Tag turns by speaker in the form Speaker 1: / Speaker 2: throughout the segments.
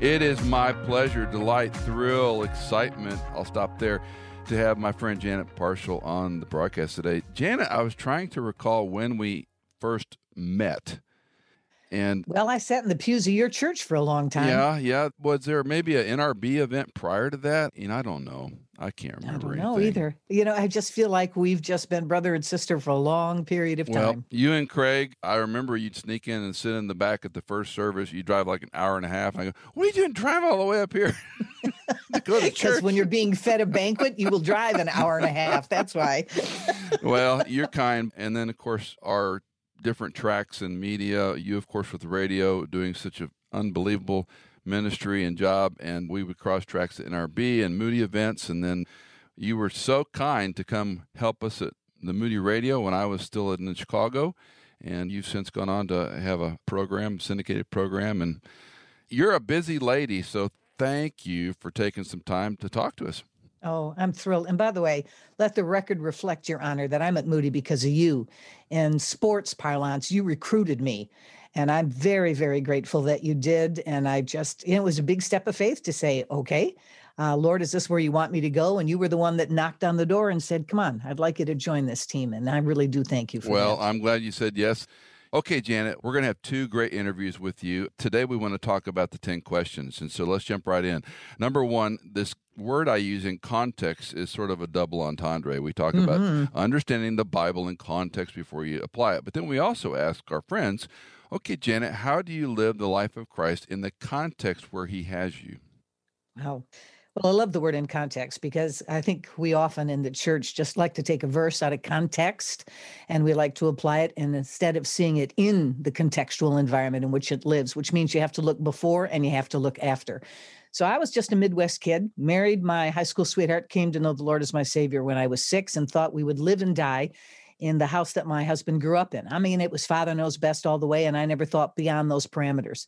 Speaker 1: It is my pleasure, delight, thrill, excitement. I'll stop there to have my friend Janet Parshall on the broadcast today. Janet, I was trying to recall when we first met. And
Speaker 2: well, I sat in the pews of your church for a long time.
Speaker 1: Yeah, yeah. Was there maybe an NRB event prior to that? You know, I don't know. I can't remember.
Speaker 2: I don't know either. You know, I just feel like we've just been brother and sister for a long period of
Speaker 1: well,
Speaker 2: time.
Speaker 1: You and Craig, I remember you'd sneak in and sit in the back at the first service. You drive like an hour and a half. And I go, "What are you doing? Drive all the way up here to go to church?"
Speaker 2: Because when you're being fed a banquet, you will drive an hour and a half. That's why.
Speaker 1: well, you're kind, and then of course our different tracks in media. You, of course, with the radio, doing such an unbelievable ministry and job, and we would cross tracks at NRB and Moody events, and then you were so kind to come help us at the Moody Radio when I was still in Chicago, and you've since gone on to have a program, syndicated program, and you're a busy lady, so thank you for taking some time to talk to us.
Speaker 2: Oh, I'm thrilled. And by the way, let the record reflect your honor that I'm at Moody because of you. In sports parlance, you recruited me. And I'm very, very grateful that you did. And I just, it was a big step of faith to say, okay, uh, Lord, is this where you want me to go? And you were the one that knocked on the door and said, come on, I'd like you to join this team. And I really do thank you for
Speaker 1: well,
Speaker 2: that.
Speaker 1: I'm glad you said yes. Okay, Janet, we're going to have two great interviews with you. Today, we want to talk about the 10 questions. And so let's jump right in. Number one, this word I use in context is sort of a double entendre. We talk mm-hmm. about understanding the Bible in context before you apply it. But then we also ask our friends, okay, Janet, how do you live the life of Christ in the context where he has you?
Speaker 2: Wow. Well, I love the word in context because I think we often in the church just like to take a verse out of context and we like to apply it. And instead of seeing it in the contextual environment in which it lives, which means you have to look before and you have to look after. So I was just a Midwest kid, married my high school sweetheart, came to know the Lord as my Savior when I was six and thought we would live and die in the house that my husband grew up in. I mean, it was Father knows best all the way, and I never thought beyond those parameters.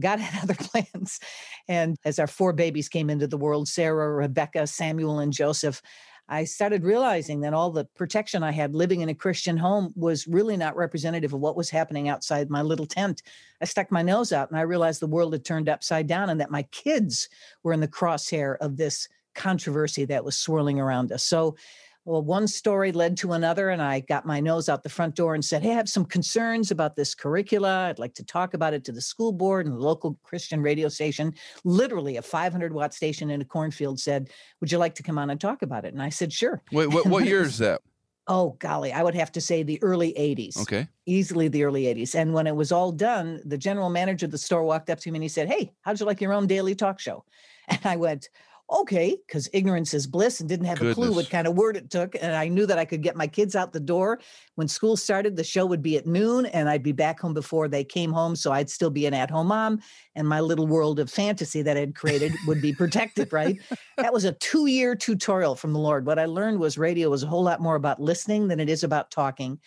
Speaker 2: God had other plans. And as our four babies came into the world Sarah, Rebecca, Samuel, and Joseph I started realizing that all the protection I had living in a Christian home was really not representative of what was happening outside my little tent. I stuck my nose out and I realized the world had turned upside down and that my kids were in the crosshair of this controversy that was swirling around us. So well, one story led to another, and I got my nose out the front door and said, Hey, I have some concerns about this curricula. I'd like to talk about it to the school board and the local Christian radio station. Literally, a 500 watt station in a cornfield said, Would you like to come on and talk about it? And I said, Sure.
Speaker 1: Wait, what, what year is that?
Speaker 2: Oh, golly, I would have to say the early 80s.
Speaker 1: Okay.
Speaker 2: Easily the early 80s. And when it was all done, the general manager of the store walked up to me and he said, Hey, how'd you like your own daily talk show? And I went, okay, because ignorance is bliss and didn't have Goodness. a clue what kind of word it took. And I knew that I could get my kids out the door. When school started, the show would be at noon and I'd be back home before they came home. So I'd still be an at home mom and my little world of fantasy that I'd created would be protected, right? That was a two year tutorial from the Lord. What I learned was radio was a whole lot more about listening than it is about talking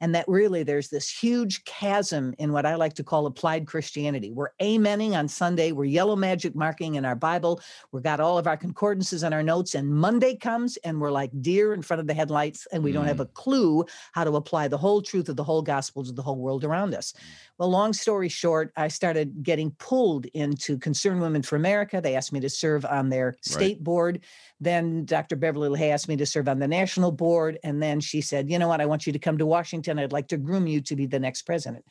Speaker 2: and that really there's this huge chasm in what I like to call applied Christianity. We're amening on Sunday, we're yellow magic marking in our Bible, we've got all of our concordances and our notes, and Monday comes and we're like deer in front of the headlights, and we mm. don't have a mm. clue how to apply the whole truth of the whole gospel to the whole world around us. Well, long story short, I started getting pulled into Concerned Women for America. They asked me to serve on their state right. board. Then Dr. Beverly LaHaye asked me to serve on the national board. And then she said, you know what? I want you to come to Washington. I'd like to groom you to be the next president.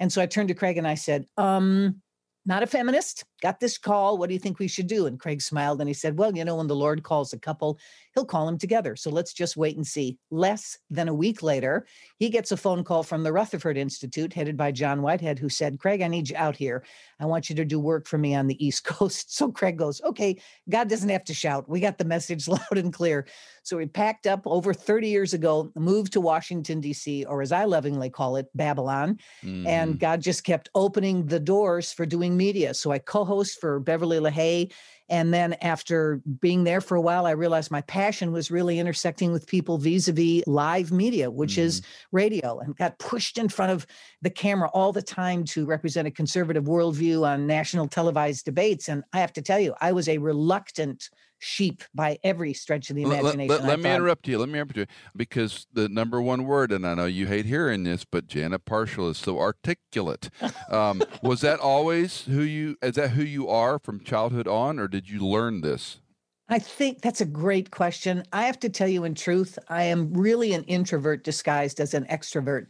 Speaker 2: And so I turned to Craig and I said, um, not a feminist, got this call. What do you think we should do? And Craig smiled and he said, Well, you know, when the Lord calls a couple, he'll call them together. So let's just wait and see. Less than a week later, he gets a phone call from the Rutherford Institute, headed by John Whitehead, who said, Craig, I need you out here. I want you to do work for me on the East Coast. So Craig goes, Okay, God doesn't have to shout. We got the message loud and clear. So we packed up over 30 years ago, moved to Washington, D.C., or as I lovingly call it, Babylon. Mm. And God just kept opening the doors for doing media. So I co host for Beverly LaHaye and then after being there for a while, I realized my passion was really intersecting with people vis a vis live media, which mm is mm-hmm. radio, and got pushed in front of the camera all the time to represent a conservative worldview on national televised debates. And I have to tell you, I was a reluctant sheep by every stretch of the imagination.
Speaker 1: Let, let, let me interrupt you. Let me interrupt you because the number one word, and I know you hate hearing this, but Janet Parshall is so articulate. Um, was that always who you? Is that who you are from childhood on, or did you learn this?
Speaker 2: I think that's a great question. I have to tell you, in truth, I am really an introvert disguised as an extrovert.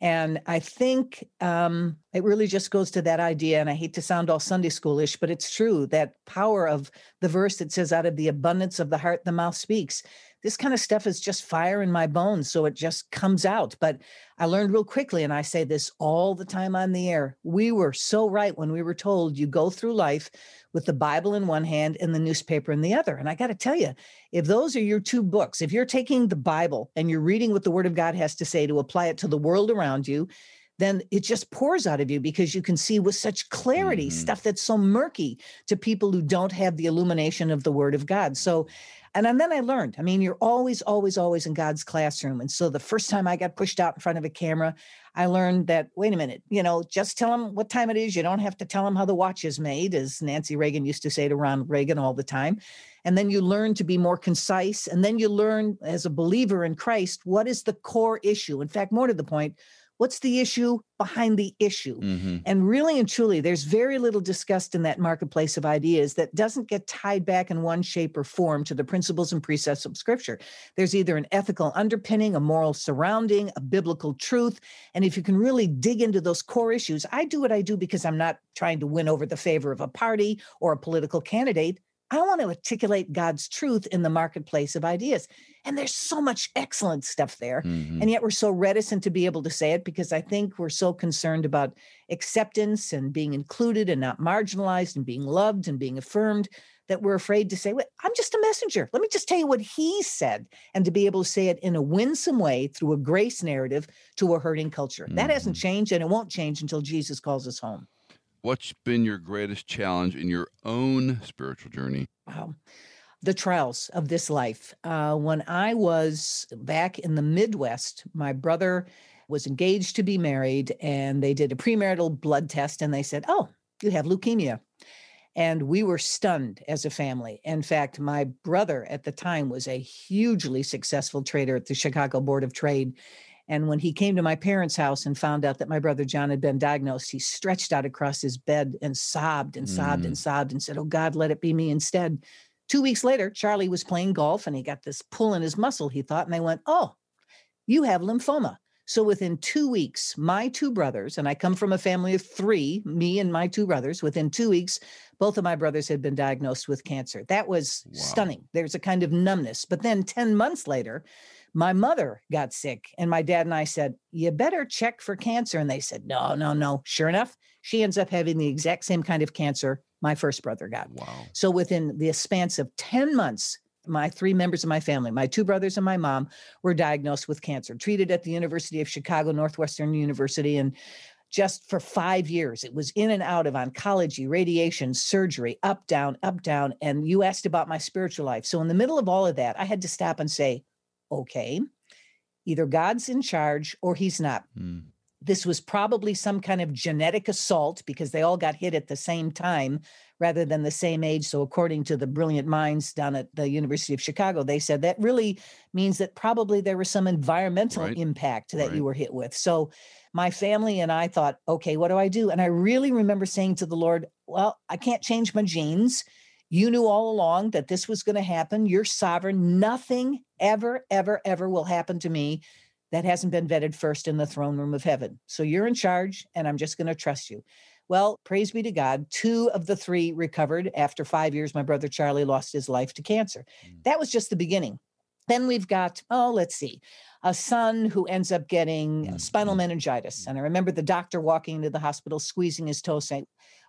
Speaker 2: And I think um, it really just goes to that idea. And I hate to sound all Sunday schoolish, but it's true that power of the verse that says, out of the abundance of the heart, the mouth speaks. This kind of stuff is just fire in my bones. So it just comes out. But I learned real quickly, and I say this all the time on the air. We were so right when we were told you go through life with the Bible in one hand and the newspaper in the other. And I got to tell you, if those are your two books, if you're taking the Bible and you're reading what the Word of God has to say to apply it to the world around you, then it just pours out of you because you can see with such clarity mm-hmm. stuff that's so murky to people who don't have the illumination of the Word of God. So and, and then I learned, I mean, you're always, always, always in God's classroom. And so the first time I got pushed out in front of a camera, I learned that, wait a minute, you know, just tell them what time it is. You don't have to tell them how the watch is made, as Nancy Reagan used to say to Ronald Reagan all the time. And then you learn to be more concise. And then you learn as a believer in Christ, what is the core issue? In fact, more to the point, what's the issue behind the issue? Mm-hmm. and really and truly there's very little discussed in that marketplace of ideas that doesn't get tied back in one shape or form to the principles and precepts of scripture. There's either an ethical underpinning a moral surrounding a biblical truth and if you can really dig into those core issues i do what i do because i'm not trying to win over the favor of a party or a political candidate I want to articulate God's truth in the marketplace of ideas. And there's so much excellent stuff there. Mm-hmm. And yet we're so reticent to be able to say it because I think we're so concerned about acceptance and being included and not marginalized and being loved and being affirmed that we're afraid to say, well, I'm just a messenger. Let me just tell you what he said. And to be able to say it in a winsome way through a grace narrative to a hurting culture. Mm-hmm. That hasn't mm-hmm. changed and it won't change until Jesus calls us home.
Speaker 1: What's been your greatest challenge in your own spiritual journey?
Speaker 2: Wow. The trials of this life. Uh, when I was back in the Midwest, my brother was engaged to be married, and they did a premarital blood test, and they said, Oh, you have leukemia. And we were stunned as a family. In fact, my brother at the time was a hugely successful trader at the Chicago Board of Trade. And when he came to my parents' house and found out that my brother John had been diagnosed, he stretched out across his bed and sobbed and sobbed mm. and sobbed and said, Oh God, let it be me instead. Two weeks later, Charlie was playing golf and he got this pull in his muscle, he thought, and they went, Oh, you have lymphoma. So within two weeks, my two brothers, and I come from a family of three, me and my two brothers, within two weeks, both of my brothers had been diagnosed with cancer. That was wow. stunning. There's a kind of numbness. But then 10 months later, my mother got sick and my dad and I said, You better check for cancer. And they said, No, no, no. Sure enough, she ends up having the exact same kind of cancer my first brother got.
Speaker 1: Wow.
Speaker 2: So within the span of 10 months, my three members of my family, my two brothers and my mom, were diagnosed with cancer, treated at the University of Chicago, Northwestern University. And just for five years, it was in and out of oncology, radiation, surgery, up, down, up, down. And you asked about my spiritual life. So, in the middle of all of that, I had to stop and say, okay, either God's in charge or he's not. Mm. This was probably some kind of genetic assault because they all got hit at the same time rather than the same age. So, according to the brilliant minds down at the University of Chicago, they said that really means that probably there was some environmental right. impact that right. you were hit with. So, my family and I thought, okay, what do I do? And I really remember saying to the Lord, well, I can't change my genes. You knew all along that this was going to happen. You're sovereign. Nothing ever, ever, ever will happen to me that hasn't been vetted first in the throne room of heaven. So you're in charge, and I'm just going to trust you. Well, praise be to God, two of the three recovered. After five years, my brother Charlie lost his life to cancer. Mm. That was just the beginning. Then we've got, oh, let's see, a son who ends up getting mm. spinal meningitis. And I remember the doctor walking into the hospital, squeezing his toe, saying,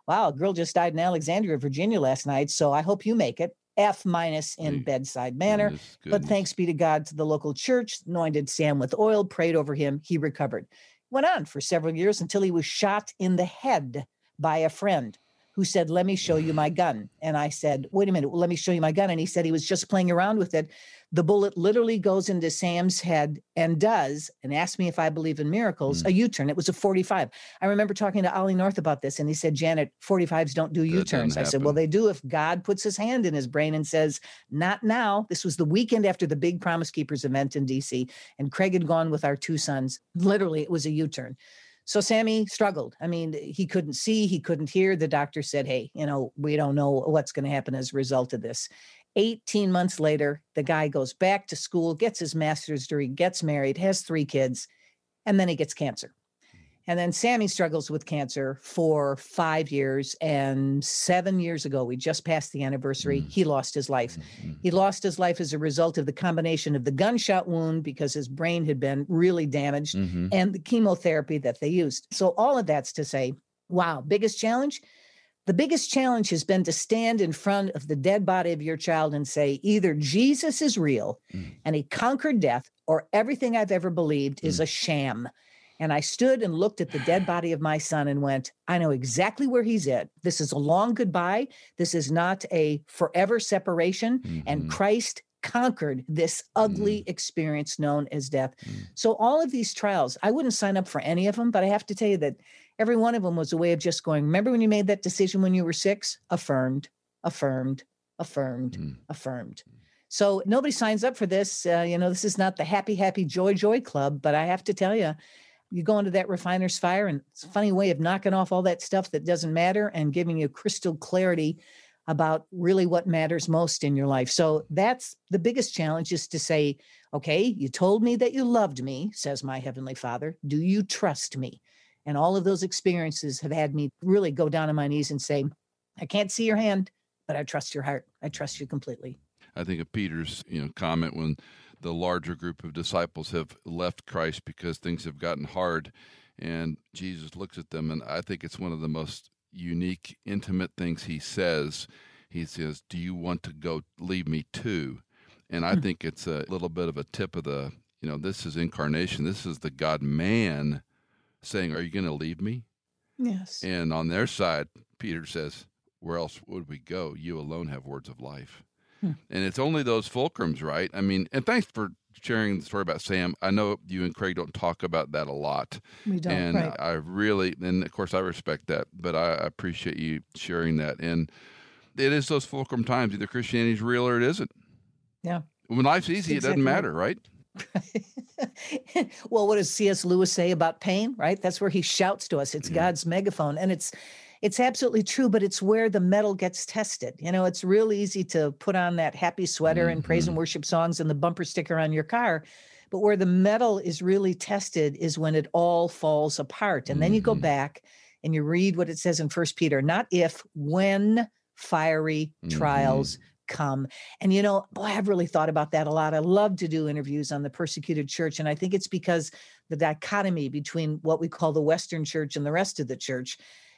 Speaker 2: Wow, a girl just died in Alexandria, Virginia last night. So I hope you make it. F minus in bedside manner. Goodness, goodness. But thanks be to God to the local church, anointed Sam with oil, prayed over him. He recovered. Went on for several years until he was shot in the head by a friend who said, Let me show you my gun. And I said, Wait a minute, let me show you my gun. And he said he was just playing around with it. The bullet literally goes into Sam's head and does, and asked me if I believe in miracles, mm. a U turn. It was a 45. I remember talking to Ollie North about this, and he said, Janet, 45s don't do U turns. I said, Well, they do if God puts his hand in his brain and says, Not now. This was the weekend after the big Promise Keepers event in DC, and Craig had gone with our two sons. Literally, it was a U turn. So Sammy struggled. I mean, he couldn't see, he couldn't hear. The doctor said, Hey, you know, we don't know what's going to happen as a result of this. 18 months later, the guy goes back to school, gets his master's degree, gets married, has three kids, and then he gets cancer. And then Sammy struggles with cancer for five years. And seven years ago, we just passed the anniversary, mm. he lost his life. Mm-hmm. He lost his life as a result of the combination of the gunshot wound because his brain had been really damaged mm-hmm. and the chemotherapy that they used. So, all of that's to say, wow, biggest challenge? The biggest challenge has been to stand in front of the dead body of your child and say, either Jesus is real mm. and he conquered death, or everything I've ever believed mm. is a sham. And I stood and looked at the dead body of my son and went, I know exactly where he's at. This is a long goodbye. This is not a forever separation. Mm-hmm. And Christ conquered this ugly mm. experience known as death. Mm. So, all of these trials, I wouldn't sign up for any of them, but I have to tell you that every one of them was a way of just going, remember when you made that decision when you were six? Affirmed, affirmed, affirmed, mm. affirmed. So nobody signs up for this. Uh, you know, this is not the happy, happy, joy, joy club. But I have to tell you, you go into that refiner's fire, and it's a funny way of knocking off all that stuff that doesn't matter and giving you crystal clarity about really what matters most in your life. So that's the biggest challenge is to say, okay, you told me that you loved me, says my heavenly father. Do you trust me? And all of those experiences have had me really go down on my knees and say, I can't see your hand, but I trust your heart. I trust you completely.
Speaker 1: I think of Peter's, you know, comment when the larger group of disciples have left Christ because things have gotten hard and Jesus looks at them and I think it's one of the most unique intimate things he says. He says, "Do you want to go leave me too?" And I hmm. think it's a little bit of a tip of the, you know, this is incarnation. This is the God man saying, Are you going to leave me?
Speaker 2: Yes.
Speaker 1: And on their side, Peter says, Where else would we go? You alone have words of life. Hmm. And it's only those fulcrums, right? I mean, and thanks for sharing the story about Sam. I know you and Craig don't talk about that a lot.
Speaker 2: We don't.
Speaker 1: And
Speaker 2: right.
Speaker 1: I really, and of course, I respect that, but I appreciate you sharing that. And it is those fulcrum times. Either Christianity is real or it isn't.
Speaker 2: Yeah.
Speaker 1: When life's easy, exactly it doesn't matter, right?
Speaker 2: well, what does C.S. Lewis say about pain? Right, that's where he shouts to us. It's. God's megaphone, and it's it's absolutely true. But it's where the metal gets tested. You know, it's real easy to put on that happy sweater mm-hmm. and praise and mm-hmm. worship songs and the bumper sticker on your car. But where the metal is really tested is when it all falls apart, and mm-hmm. then you go mm-hmm. back and you read what it says in First Peter: not if, when fiery trials mm-hmm come. And, you know, boy, I've really thought about that a lot. I love to do interviews on the persecuted church. And I think it's because the dichotomy between what we call the Western church and the rest of the church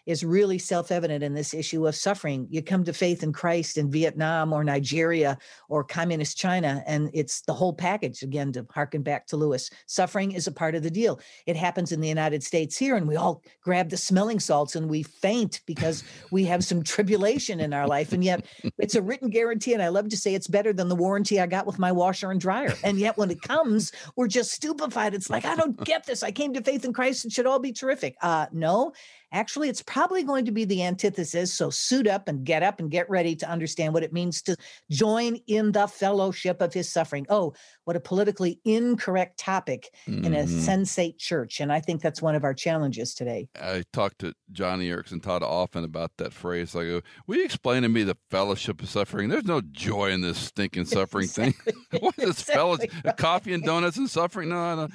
Speaker 2: is really self evident in this issue of suffering. You come to faith in Christ in Vietnam or Nigeria or communist China, and it's the whole package. Again, to harken back to Lewis, suffering is a part of the deal. It happens in the United States here, and we all grab the smelling salts and we faint because we have some tribulation in our life. And yet, it's a written guarantee. And I love to say it's better than the warranty I got with my washer and dryer. And yet, when it comes, we're just stupefied. It's like, I don't get this. I came to faith in Christ. It should all be terrific. Uh, no, Actually, it's probably going to be the antithesis. So suit up and get up and get ready to understand what it means to join in the fellowship of his suffering. Oh, what a politically incorrect topic mm-hmm. in a mm-hmm. sensate church. And I think that's one of our challenges today.
Speaker 1: I talked to Joni Eareckson Tada often about that phrase. I go, Will you explain to me the fellowship of suffering? There's no joy in this stinking suffering exactly. thing. what is this exactly. fellowship? Coffee and donuts and suffering? No, no,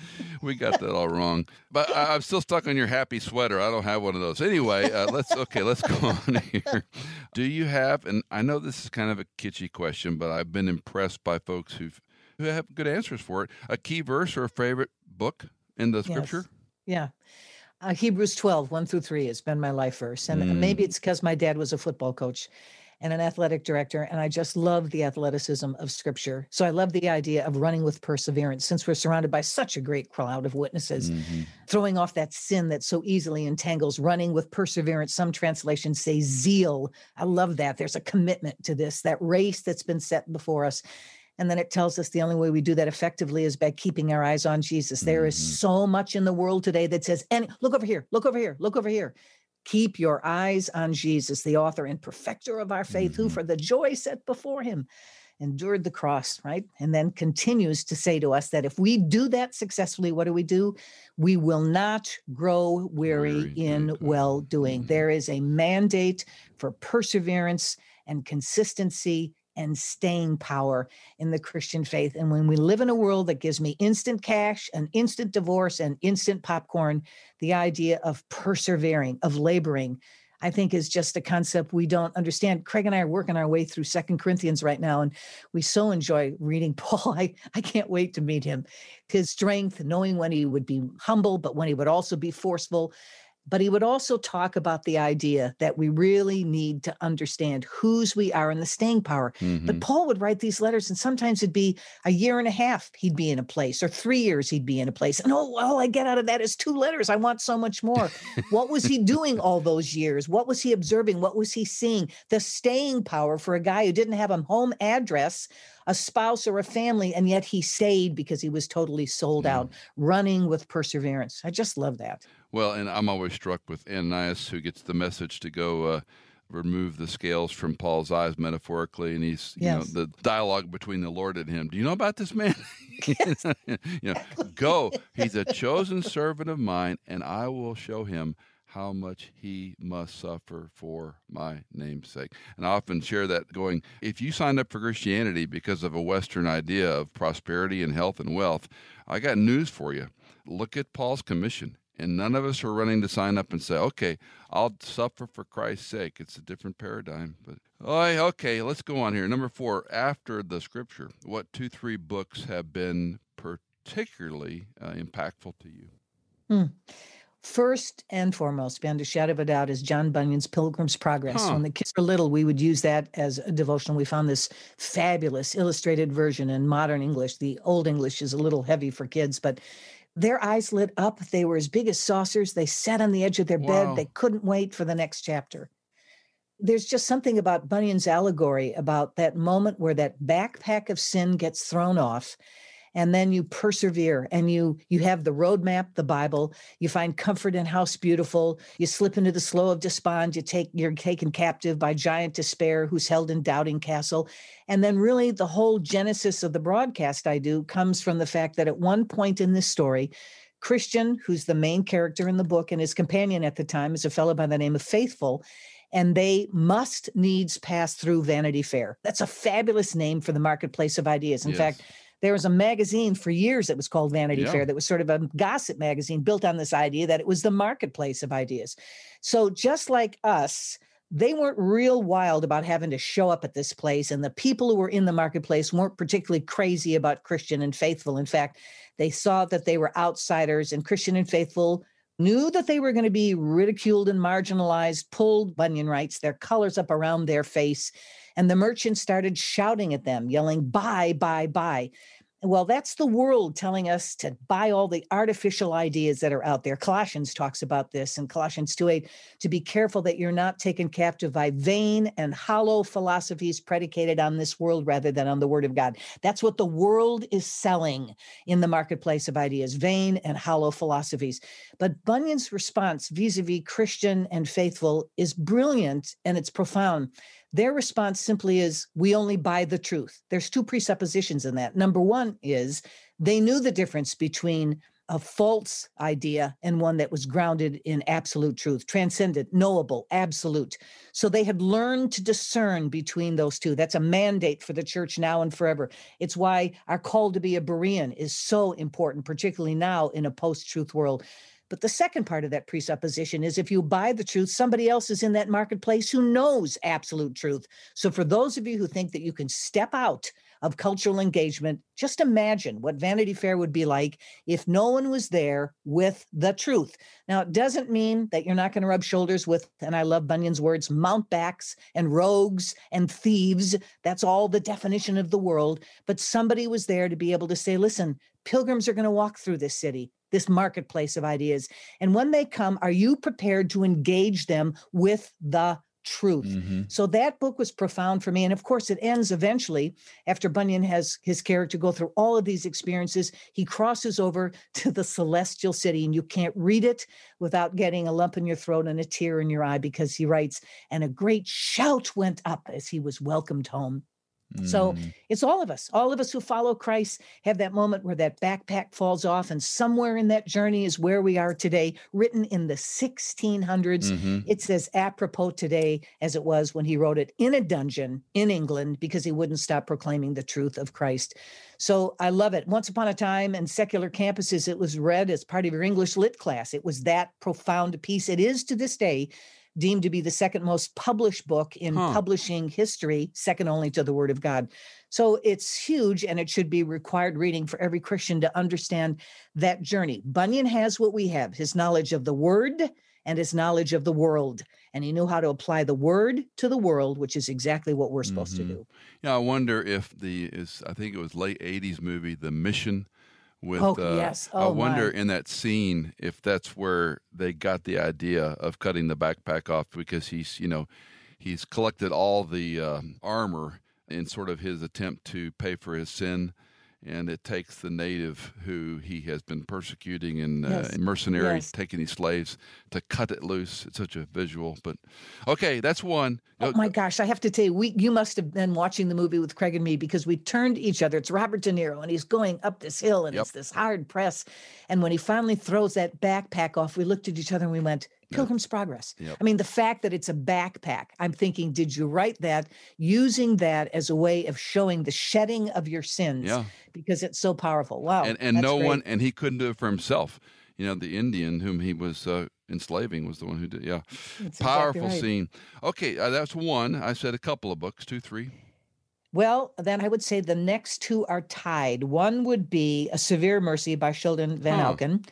Speaker 1: we got that all wrong. But I, I'm still stuck on your happy sweater. I don't have one of those. Anyway, uh, let's okay, let's go on here. Do you have? And I know this is kind of a kitschy question, but I've been impressed by folks who've who have good answers for it. A key verse or a favorite book in the scripture?
Speaker 2: Yes. Yeah. Uh, Hebrews 12, 1 through 3 has been my life verse. And mm. maybe it's because my dad was a football coach and an athletic director. And I just love the athleticism of scripture. So I love the idea of running with perseverance since we're surrounded by such a great crowd of witnesses, mm-hmm. throwing off that sin that so easily entangles, running with perseverance. Some translations say zeal. I love that. There's a commitment to this, that race that's been set before us. And then it tells us the only way we do that effectively is by keeping our eyes on Jesus. There is mm-hmm. so much in the world today that says, and look over here, look over here, look over here. Keep your eyes on Jesus, the author and perfecter of our faith, mm-hmm. who for the joy set before him endured the cross, right? And then continues to say to us that if we do that successfully, what do we do? We will not grow weary, weary in well doing. Mm-hmm. There is a mandate for perseverance and consistency and staying power in the Christian faith. And when we live in a world that gives me instant cash, an instant divorce, and instant popcorn, the idea of persevering, of laboring, I think is just a concept we don't understand. Craig and I are working our way through Second Corinthians right now, and we so enjoy reading Paul. I, I can't wait to meet him. His strength, knowing when he would be humble, but when he would also be forceful, but he would also talk about the idea that we really need to understand whose we are and the staying power. Mm-hmm. But Paul would write these letters, and sometimes it'd be a year and a half he'd be in a place, or three years he'd be in a place. And oh, all I get out of that is two letters. I want so much more. what was he doing all those years? What was he observing? What was he seeing? The staying power for a guy who didn't have a home address a spouse or a family, and yet he stayed because he was totally sold out, running with perseverance. I just love that.
Speaker 1: Well, and I'm always struck with Ananias, who gets the message to go. Uh, remove the scales from Paul's eyes metaphorically, and he's you yes. know the dialogue between the Lord and him. Do you know about this man? Yes. you know, go. He's a chosen servant of mine, and I will show him how much he must suffer for my name's sake. And I often share that going, if you signed up for Christianity because of a Western idea of prosperity and health and wealth, I got news for you. Look at Paul's commission. And none of us are running to sign up and say, okay, I'll suffer for Christ's sake. It's a different paradigm. But okay, let's go on here. Number four, after the scripture, what two, three books have been particularly uh, impactful to you?
Speaker 2: Hmm. First and foremost, beyond a shadow of a doubt, is John Bunyan's Pilgrim's Progress. Huh. When the kids were little, we would use that as a devotional. We found this fabulous illustrated version in modern English. The old English is a little heavy for kids, but their eyes lit up. They were as big as saucers. They sat on the edge of their wow. bed. They couldn't wait for the next chapter. There's just something about Bunyan's allegory about that moment where that backpack of sin gets thrown off and then you persevere and you you have the roadmap the bible you find comfort in house beautiful you slip into the slough of despond you take you're taken captive by giant despair who's held in doubting castle and then really the whole genesis of the broadcast i do comes from the fact that at one point in this story christian who's the main character in the book and his companion at the time is a fellow by the name of faithful and they must needs pass through Vanity Fair. That's a fabulous name for the marketplace of ideas. In yes. fact, there was a magazine for years that was called Vanity yeah. Fair that was sort of a gossip magazine built on this idea that it was the marketplace of ideas. So just like us, they weren't real wild about having to show up at this place. And the people who were in the marketplace weren't particularly crazy about Christian and faithful. In fact, they saw that they were outsiders, and Christian and faithful knew that they were going to be ridiculed and marginalized, pulled, Bunyan writes, their colors up around their face. And the merchants started shouting at them, yelling, buy, buy, buy. Well, that's the world telling us to buy all the artificial ideas that are out there. Colossians talks about this in Colossians 2:8 to be careful that you're not taken captive by vain and hollow philosophies predicated on this world rather than on the word of God. That's what the world is selling in the marketplace of ideas, vain and hollow philosophies. But Bunyan's response vis-a-vis Christian and faithful is brilliant and it's profound. Their response simply is, we only buy the truth. There's two presuppositions in that. Number one is they knew the difference between a false idea and one that was grounded in absolute truth, transcendent, knowable, absolute. So they had learned to discern between those two. That's a mandate for the church now and forever. It's why our call to be a Berean is so important, particularly now in a post truth world. But the second part of that presupposition is if you buy the truth, somebody else is in that marketplace who knows absolute truth. So for those of you who think that you can step out of cultural engagement, just imagine what Vanity Fair would be like if no one was there with the truth. Now, it doesn't mean that you're not going to rub shoulders with, and I love Bunyan's words, mountebanks and rogues and thieves. That's all the definition of the world. But somebody was there to be able to say, listen, pilgrims are going to walk through this city this marketplace of ideas. And when they come, are you prepared to engage them with the truth. Mm-hmm. So that book was profound for me. And of course, it ends eventually after Bunyan has his character go through all of these experiences. He crosses over to the celestial city, and you can't read it without getting a lump in your throat and a tear in your eye because he writes, and a great shout went up as he was welcomed home. So mm. it's all of us, all of us who follow Christ have that moment where that backpack falls off, and somewhere in that journey is where we are today, written in the 1600s. Mm-hmm. It's as apropos today as it was when he wrote it in a dungeon in England because he wouldn't stop proclaiming the truth of Christ. So I love it. Once upon a time in secular campuses, it was read as part of your English lit class. It was that profound piece. It is to this day deemed to be the second most published book in huh. publishing history, second only to the Word of God. So it's huge and it should be required reading for every Christian to understand that journey. Bunyan has what we have his knowledge of the Word and his knowledge of the world. And he knew how to apply the word to the world, which is exactly what we're supposed mm-hmm. to do.
Speaker 1: Yeah, I wonder if the is I think it was late '80s movie, The Mission, with
Speaker 2: oh, uh, yes. oh,
Speaker 1: I wonder
Speaker 2: my.
Speaker 1: in that scene if that's where they got the idea of cutting the backpack off because he's you know he's collected all the uh, armor in sort of his attempt to pay for his sin and it takes the native who he has been persecuting and, uh, yes. uh, mercenary yes. taking these slaves to cut it loose. It's such a visual, but okay, that's one.
Speaker 2: Oh my gosh, I have to tell you, we you must have been watching the movie with Craig and me because we turned each other. It's Robert De Niro, and he's going up this hill, and yep. it's this hard press. And when he finally throws that backpack off, we looked at each other and we went, Pilgrim's Progress. Yep. I mean, the fact that it's a backpack, I'm thinking, did you write that using that as a way of showing the shedding of your sins?
Speaker 1: Yeah.
Speaker 2: Because it's so powerful. Wow.
Speaker 1: And, and no great. one, and he couldn't do it for himself. You know, the Indian whom he was uh, enslaving was the one who did. Yeah. That's Powerful exactly right. scene. Okay, uh, that's one. I said a couple of books, two, three.
Speaker 2: Well, then I would say the next two are tied. One would be A Severe Mercy by Sheldon Van huh. Auken.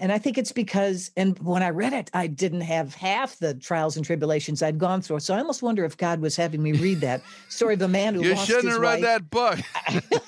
Speaker 2: And I think it's because, and when I read it, I didn't have half the trials and tribulations I'd gone through. So I almost wonder if God was having me read that story of a man who
Speaker 1: you
Speaker 2: lost
Speaker 1: shouldn't have read
Speaker 2: wife.
Speaker 1: that book.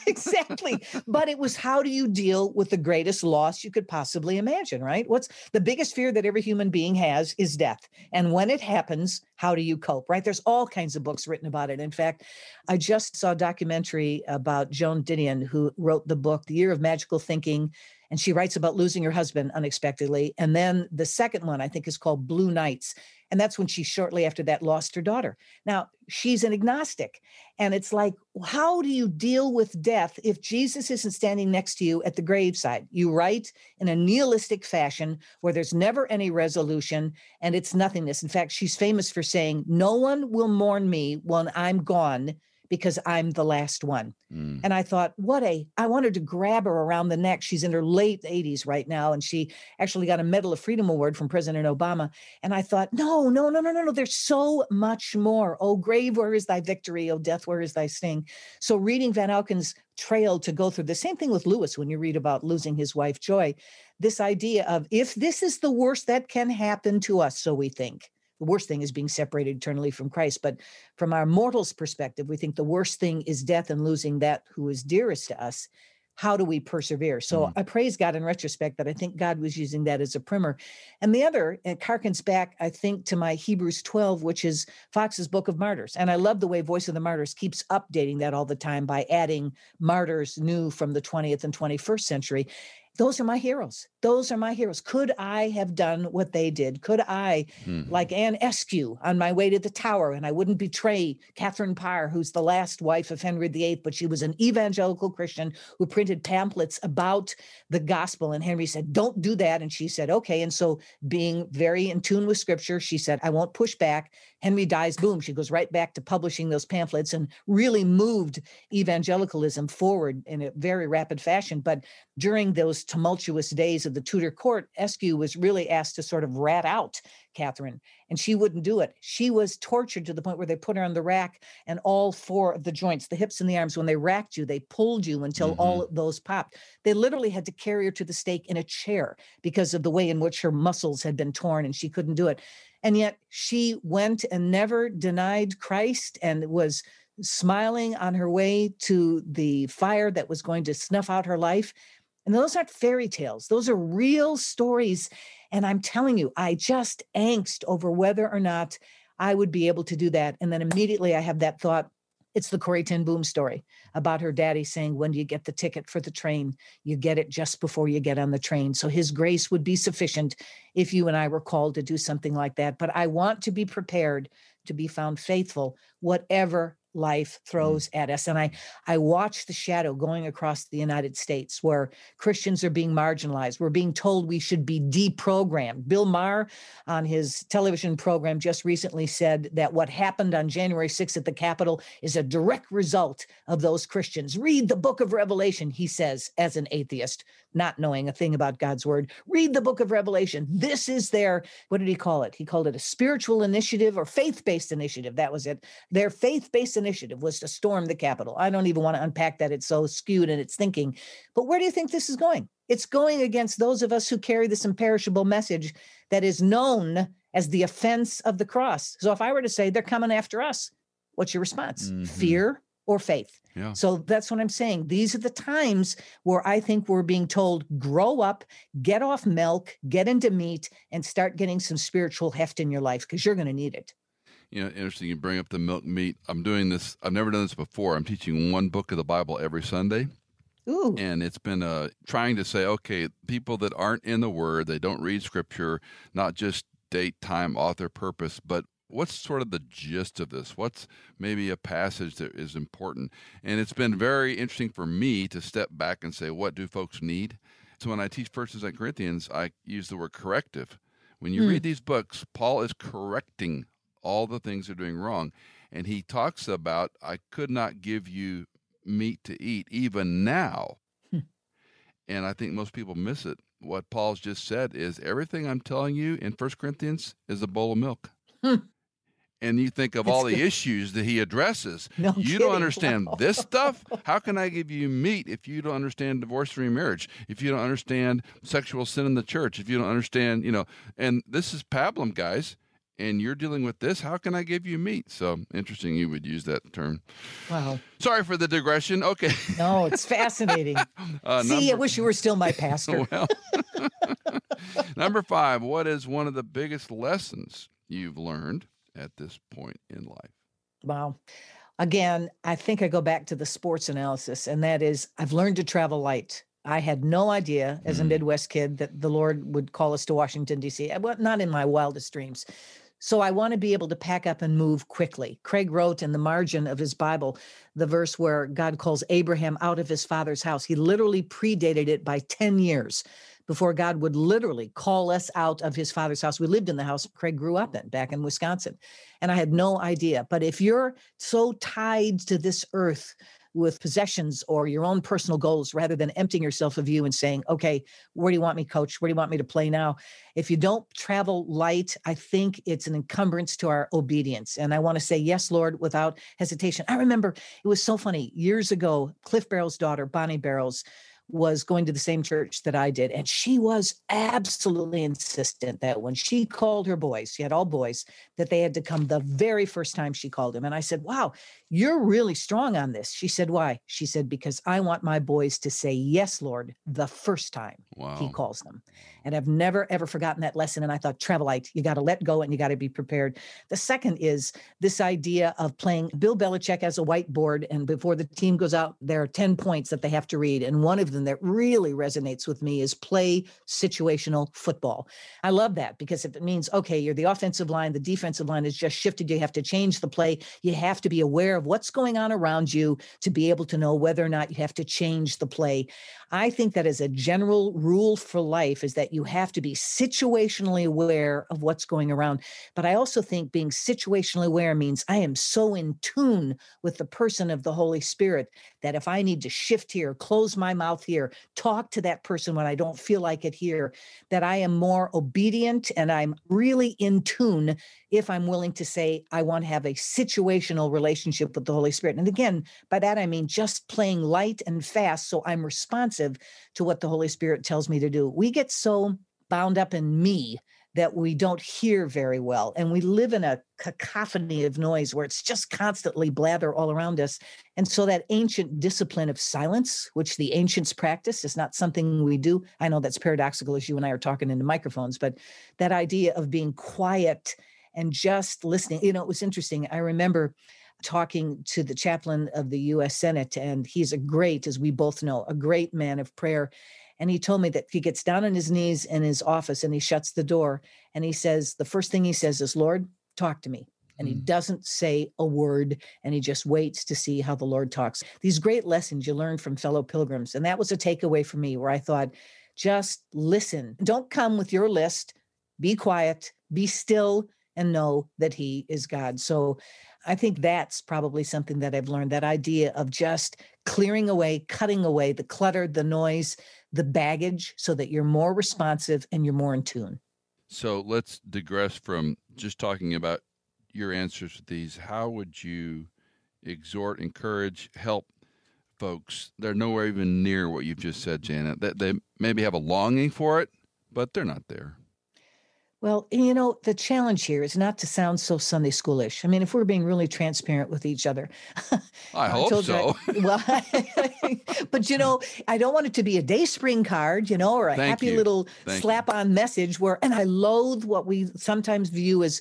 Speaker 2: exactly. But it was how do you deal with the greatest loss you could possibly imagine, right? What's the biggest fear that every human being has is death. And when it happens, how do you cope, right? There's all kinds of books written about it. In fact, I just saw a documentary about Joan Didion, who wrote the book, The Year of Magical Thinking and she writes about losing her husband unexpectedly. And then the second one, I think, is called Blue Nights. And that's when she shortly after that lost her daughter. Now, she's an agnostic. And it's like, how do you deal with death if Jesus isn't standing next to you at the graveside? You write in a nihilistic fashion where there's never any resolution and it's nothingness. In fact, she's famous for saying, No one will mourn me when I'm gone because I'm the last one. Mm. And I thought, what a, I wanted to grab her around the neck. She's in her late 80s right now. And she actually got a Medal of Freedom Award from President Obama. And I thought, no, no, no, no, no, no. There's so much more. Oh, grave, where is thy victory? Oh, death, where is thy sting? So reading Vanauken's trail to go through the same thing with Lewis when you read about losing his wife, Joy, this idea of if this is the worst that can happen to us, so we think the worst thing is being separated eternally from Christ. But from our mortal's perspective, we think the worst thing is death and losing that who is dearest to us. How do we persevere? So mm. I praise God in retrospect that I think God was using that as a primer. And the other, it harkens back, I think, to my Hebrews 12, which is Fox's Book of Martyrs. And I love the way Voice of the Martyrs keeps updating that all the time by adding martyrs new from the 20th and 21st century those are my heroes. Those are my heroes. Could I have done what they did? Could I, mm-hmm. like Anne Askew, on my way to the tower, and I wouldn't betray Catherine Parr, who's the last wife of Henry VIII, but she was an evangelical Christian who printed pamphlets about the gospel. And Henry said, Don't do that. And she said, Okay. And so, being very in tune with scripture, she said, I won't push back. Henry dies, boom, she goes right back to publishing those pamphlets and really moved evangelicalism forward in a very rapid fashion. But during those those tumultuous days of the Tudor court, Askew was really asked to sort of rat out Catherine, and she wouldn't do it. She was tortured to the point where they put her on the rack, and all four of the joints, the hips and the arms, when they racked you, they pulled you until mm-hmm. all of those popped. They literally had to carry her to the stake in a chair because of the way in which her muscles had been torn and she couldn't do it. And yet she went and never denied Christ and was smiling on her way to the fire that was going to snuff out her life. And those aren't fairy tales, those are real stories. And I'm telling you, I just angst over whether or not I would be able to do that. And then immediately I have that thought it's the Corrie ten Boom story about her daddy saying, When do you get the ticket for the train? You get it just before you get on the train. So his grace would be sufficient if you and I were called to do something like that. But I want to be prepared to be found faithful, whatever life mm. throws at us and i i watch the shadow going across the united states where christians are being marginalized. We're being told we should be deprogrammed. Bill maher on his television program just recently said that what happened on january 6th at the capitol is a direct result of those christians. Read the book of revelation he says as an atheist not knowing a thing about god's word read the book of revelation this is their what did he call it he called it a spiritual initiative or faith-based initiative that was it their faith-based initiative was to storm the Capitol. I don't even want to unpack that. It's so skewed in its thinking. But where do you think this is going? It's going against those of us who carry this imperishable message that is known as the offense of the cross. So if I were to say they're coming after us, what's your response? Mm-hmm. Fear or faith? Yeah. So that's what I'm saying. These are the times where I think we're being told grow up, get off milk, get into meat, and start getting some spiritual heft in your life because you're going to need it
Speaker 1: you know, interesting you bring up the milk meat. I'm doing this. I've never done this before. I'm teaching one book of the Bible every Sunday.
Speaker 2: Ooh.
Speaker 1: And it's been uh, trying to say, okay, people that aren't in the Word, they don't read Scripture, not just date, time, author, purpose, but what's sort of the gist of this? What's maybe a passage that is important? And it's been very interesting for me to step back and say, what do folks need? So when I teach First and Corinthians, I use the word corrective. When you mm. read these books, Paul is correcting all the things they're doing wrong. And he talks about, I could not give you meat to eat even now. Hmm. And I think most people miss it. What Paul's just said is everything I'm telling you in First Corinthians is a bowl of milk. And you think of all the issues that he addresses.
Speaker 2: No
Speaker 1: you
Speaker 2: kidding.
Speaker 1: don't understand wow. this stuff. How can I give you meat if you don't understand divorce and remarriage? If you don't understand sexual sin in the church? If you don't understand, you know, and this is pablum, guys and you're dealing with this. How can I give you meat? So interesting you would use that term.
Speaker 2: Wow.
Speaker 1: Sorry for the digression. Okay.
Speaker 2: No, it's fascinating. uh, See, number... I wish you were still my pastor.
Speaker 1: well, number five, what is one of the biggest lessons you've learned at this point in life?
Speaker 2: Wow. Again, I think I go back to the sports analysis, and that is I've learned to travel light. I had no idea as a mm. Midwest kid that the Lord would call us to Washington, D.C. Well, not in my wildest dreams. So I want to be able to pack up and move quickly. Craig wrote in the margin of his Bible the verse where God calls Abraham out of his father's house. He literally predated it by 10 years before God would literally call us out of his father's house. We lived in the house Craig grew up in back in Wisconsin. And I had no idea. But if you're so tied to this earth, with possessions or your own personal goals rather than emptying yourself of you and saying, okay, where do you want me, coach? Where do you want me to play now? If you don't travel light, I think it's an encumbrance to our obedience. And I want to say, yes, Lord, without hesitation. I remember it was so funny years ago, Cliff Barrows' daughter, Bonnie Barrows, was going to the same church that I did. And she was absolutely insistent that when she called her boys, she had all boys, that they had to come the very first time she called them. And I said, Wow, you're really strong on this. She said, Why? She said, Because I want my boys to say, Yes, Lord, the first time wow. he calls them. And I've never, ever forgotten that lesson. And I thought, Travelite, you got to let go and you got to be prepared. The second is this idea of playing Bill Belichick as a whiteboard. And before the team goes out, there are 10 points that they have to read. And one of them that really resonates with me is play situational football. I love that because if it means, okay, you're the offensive line, the defensive line is just shifted, you have to change the play, you have to be aware of what's going on around you to be able to know whether or not you have to change the play. I think that as a general rule for life is that you have to be situationally aware of what's going around. But I also think being situationally aware means I am so in tune with the person of the Holy Spirit that if I need to shift here, close my mouth here, talk to that person when I don't feel like it here, that I am more obedient and I'm really in tune if I'm willing to say, I want to have a situational relationship with the Holy Spirit. And again, by that I mean just playing light and fast so I'm responsive to what the Holy Spirit tells me to do. We get so bound up in me that we don't hear very well. And we live in a cacophony of noise where it's just constantly blather all around us. And so that ancient discipline of silence, which the ancients practice, is not something we do. I know that's paradoxical as you and I are talking into microphones, but that idea of being quiet and just listening, you know, it was interesting. I remember talking to the chaplain of the US Senate, and he's a great, as we both know, a great man of prayer. And he told me that he gets down on his knees in his office and he shuts the door and he says, the first thing he says is, Lord, talk to me. And he mm. doesn't say a word and he just waits to see how the Lord talks. These great lessons you learn from fellow pilgrims. And that was a takeaway for me where I thought, just listen. Don't come with your list. Be quiet, be still, and know that he is God. So I think that's probably something that I've learned that idea of just clearing away, cutting away the clutter, the noise, the baggage so that you're more responsive and you're more in tune.
Speaker 1: So let's digress from just talking about your answers to these. How would you exhort, encourage, help folks? They're nowhere even near what you've just said, Janet. That they maybe have a longing for it, but they're not there.
Speaker 2: Well, you know, the challenge here is not to sound so Sunday schoolish. I mean, if we're being really transparent with each other,
Speaker 1: I, I hope so.
Speaker 2: I, well, but you know, I don't want it to be a DaySpring card, you know, or a
Speaker 1: Thank
Speaker 2: happy
Speaker 1: you.
Speaker 2: little
Speaker 1: Thank
Speaker 2: slap on message where, and I loathe what we sometimes view as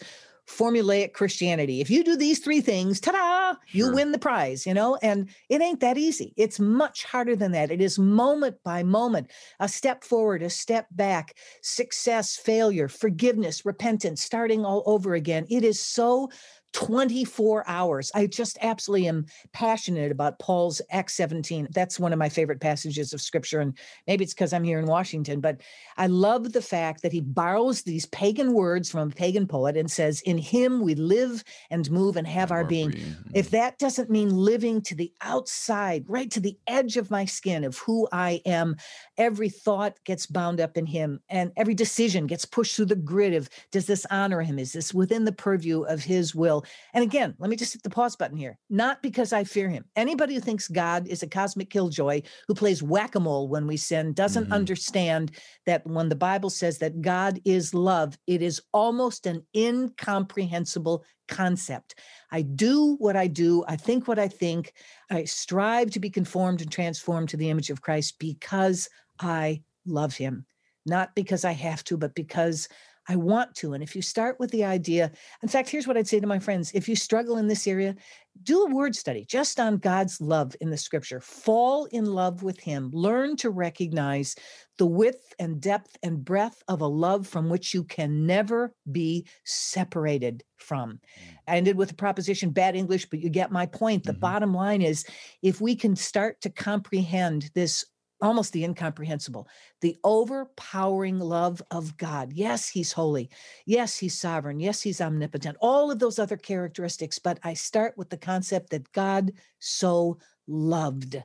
Speaker 2: formulaic Christianity. If you do these three things, ta-da, you
Speaker 1: Sure.
Speaker 2: win the prize, you know? And it ain't that easy. It's much harder than that. It is moment by moment, a step forward, a step back, success, failure, forgiveness, repentance, starting all over again. It is so 24 hours. I just absolutely am passionate about Paul's Acts 17. That's one of my favorite passages of scripture. And maybe it's because I'm here in Washington, but I love the fact that he borrows these pagan words from a pagan poet and says, In him we live and move and have our being. If that doesn't mean living to the outside, right to the edge of my skin of who I am, every thought gets bound up in him and every decision gets pushed through the grid of does this honor him? Is this within the purview of his will? And again, let me just hit the pause button here. Not because I fear him. Anybody who thinks God is a cosmic killjoy who plays whack a mole when we sin doesn't
Speaker 1: Mhm.
Speaker 2: understand that when the Bible says that God is love, it is almost an incomprehensible concept. I do what I do, I think what I think, I strive to be conformed and transformed to the image of Christ because I love him, not because I have to, but because I want to. And if you start with the idea, in fact, here's what I'd say to my friends if you struggle in this area, do a word study just on God's love in the scripture. Fall in love with Him. Learn to recognize the width and depth and breadth of a love from which you can never be separated from. I ended with a proposition, bad English, but you get my point. The
Speaker 1: Mhm.
Speaker 2: bottom line is if we can start to comprehend this almost the incomprehensible, the overpowering love of God. Yes, He's holy. Yes, He's sovereign. Yes, He's omnipotent. All of those other characteristics. But I start with the concept that God so loved.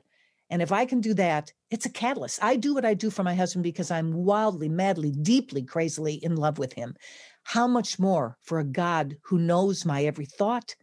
Speaker 2: And if I can do that, it's a catalyst. I do what I do for my husband because I'm wildly, madly, deeply, crazily in love with him. How much more for a God who knows my every thought,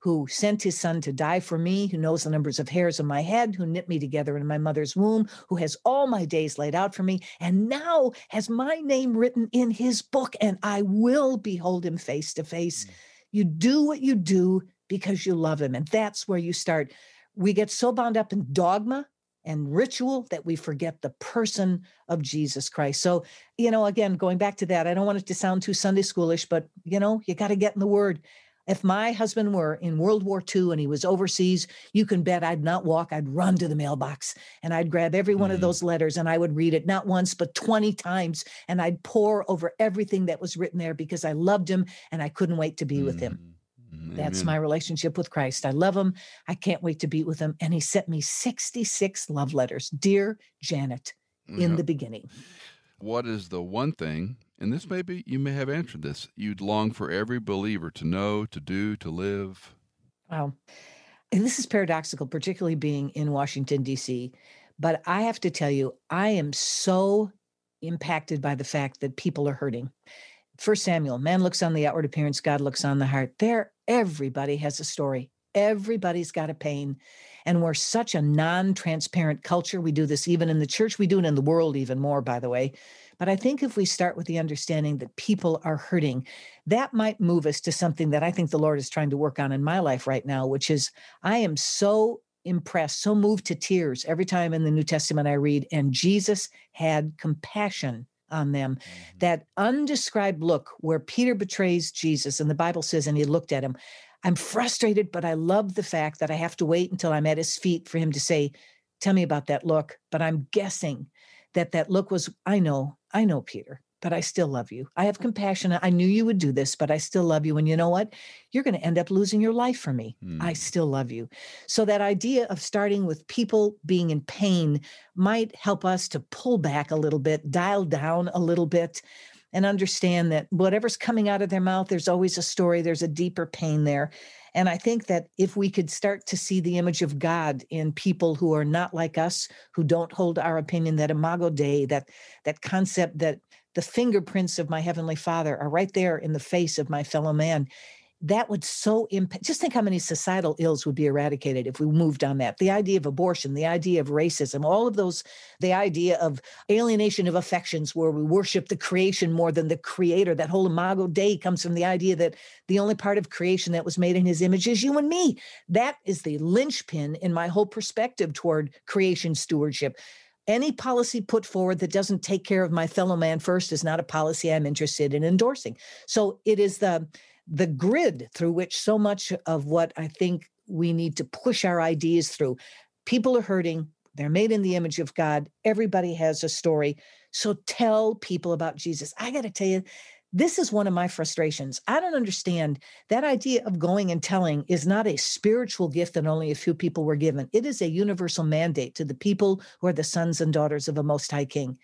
Speaker 2: who sent his son to die for me, who knows the numbers of hairs on my head, who knit me together in my mother's womb, who has all my days laid out for me, and now has my name written in his book, and I will behold him face to face.
Speaker 1: Mm.
Speaker 2: You do what you do because you love him. And that's where you start. We get so bound up in dogma and ritual that we forget the person of Jesus Christ. So, you know, again, going back to that, I don't want it to sound too Sunday schoolish, but, you know, you got to get in the word. If my husband were in World War II and he was overseas, you can bet I'd not walk. I'd run to the mailbox and I'd grab every one of
Speaker 1: Mhm.
Speaker 2: those letters and I would read it not once, but 20 times. And I'd pour over everything that was written there because I loved him and I couldn't wait to be with him.
Speaker 1: Mhm. Mm,
Speaker 2: That's
Speaker 1: amen.
Speaker 2: my relationship with Christ. I love him. I can't wait to be with him. And he sent me 66 love letters. Dear Janet, in
Speaker 1: Yeah.
Speaker 2: the beginning.
Speaker 1: What is the one thing, and this may be, you may have answered this, you'd long for every believer to know, to do, to live?
Speaker 2: Wow. And this is paradoxical, particularly being in Washington, D.C. But I have to tell you, I am so impacted by the fact that people are hurting. First Samuel, man looks on the outward appearance, God looks on the heart. There, everybody has a story. Everybody's got a pain. And we're such a non transparent culture. We do this even in the church, we do it in the world even more, by the way. But I think if we start with the understanding that people are hurting, that might move us to something that I think the Lord is trying to work on in my life right now, which is I am so impressed, so moved to tears every time in the New Testament I read, and Jesus had compassion on them. Mm-hmm. That undescribed look where Peter betrays Jesus, and the Bible says, and he looked at him. I'm frustrated, but I love the fact that I have to wait until I'm at his feet for him to say, Tell me about that look. But I'm guessing that that look was, I know, I know, Peter, but I still love you. I have compassion. I knew you would do this, but I still love you. And you know what? You're going to end up losing your life for me. I
Speaker 1: Hmm.
Speaker 2: still love you. So that idea of starting with people being in pain might help us to pull back a little bit, dial down a little bit, and understand that whatever's coming out of their mouth, there's always a story, there's a deeper pain there. And I think that if we could start to see the image of God in people who are not like us, who don't hold our opinion, that imago Dei, that that concept that the fingerprints of my heavenly Father are right there in the face of my fellow man, that would so impact. Just think how many societal ills would be eradicated if we moved on that. The idea of abortion, the idea of racism, all of those, the idea of alienation of affections, where we worship the creation more than the creator. That whole imago Dei comes from the idea that the only part of creation that was made in his image is you and me. That is the linchpin in my whole perspective toward creation stewardship. Any policy put forward that doesn't take care of my fellow man first is not a policy I'm interested in endorsing. So it is the the grid through which so much of what I think we need to push our ideas through. People are hurting. They're made in the image of God. Everybody has a story. So tell people about Jesus. I got to tell you, this is one of my frustrations. I don't understand that idea of going and telling is not a spiritual gift that only a few people were given. It is a universal mandate to the people who are the sons and daughters of a most high king.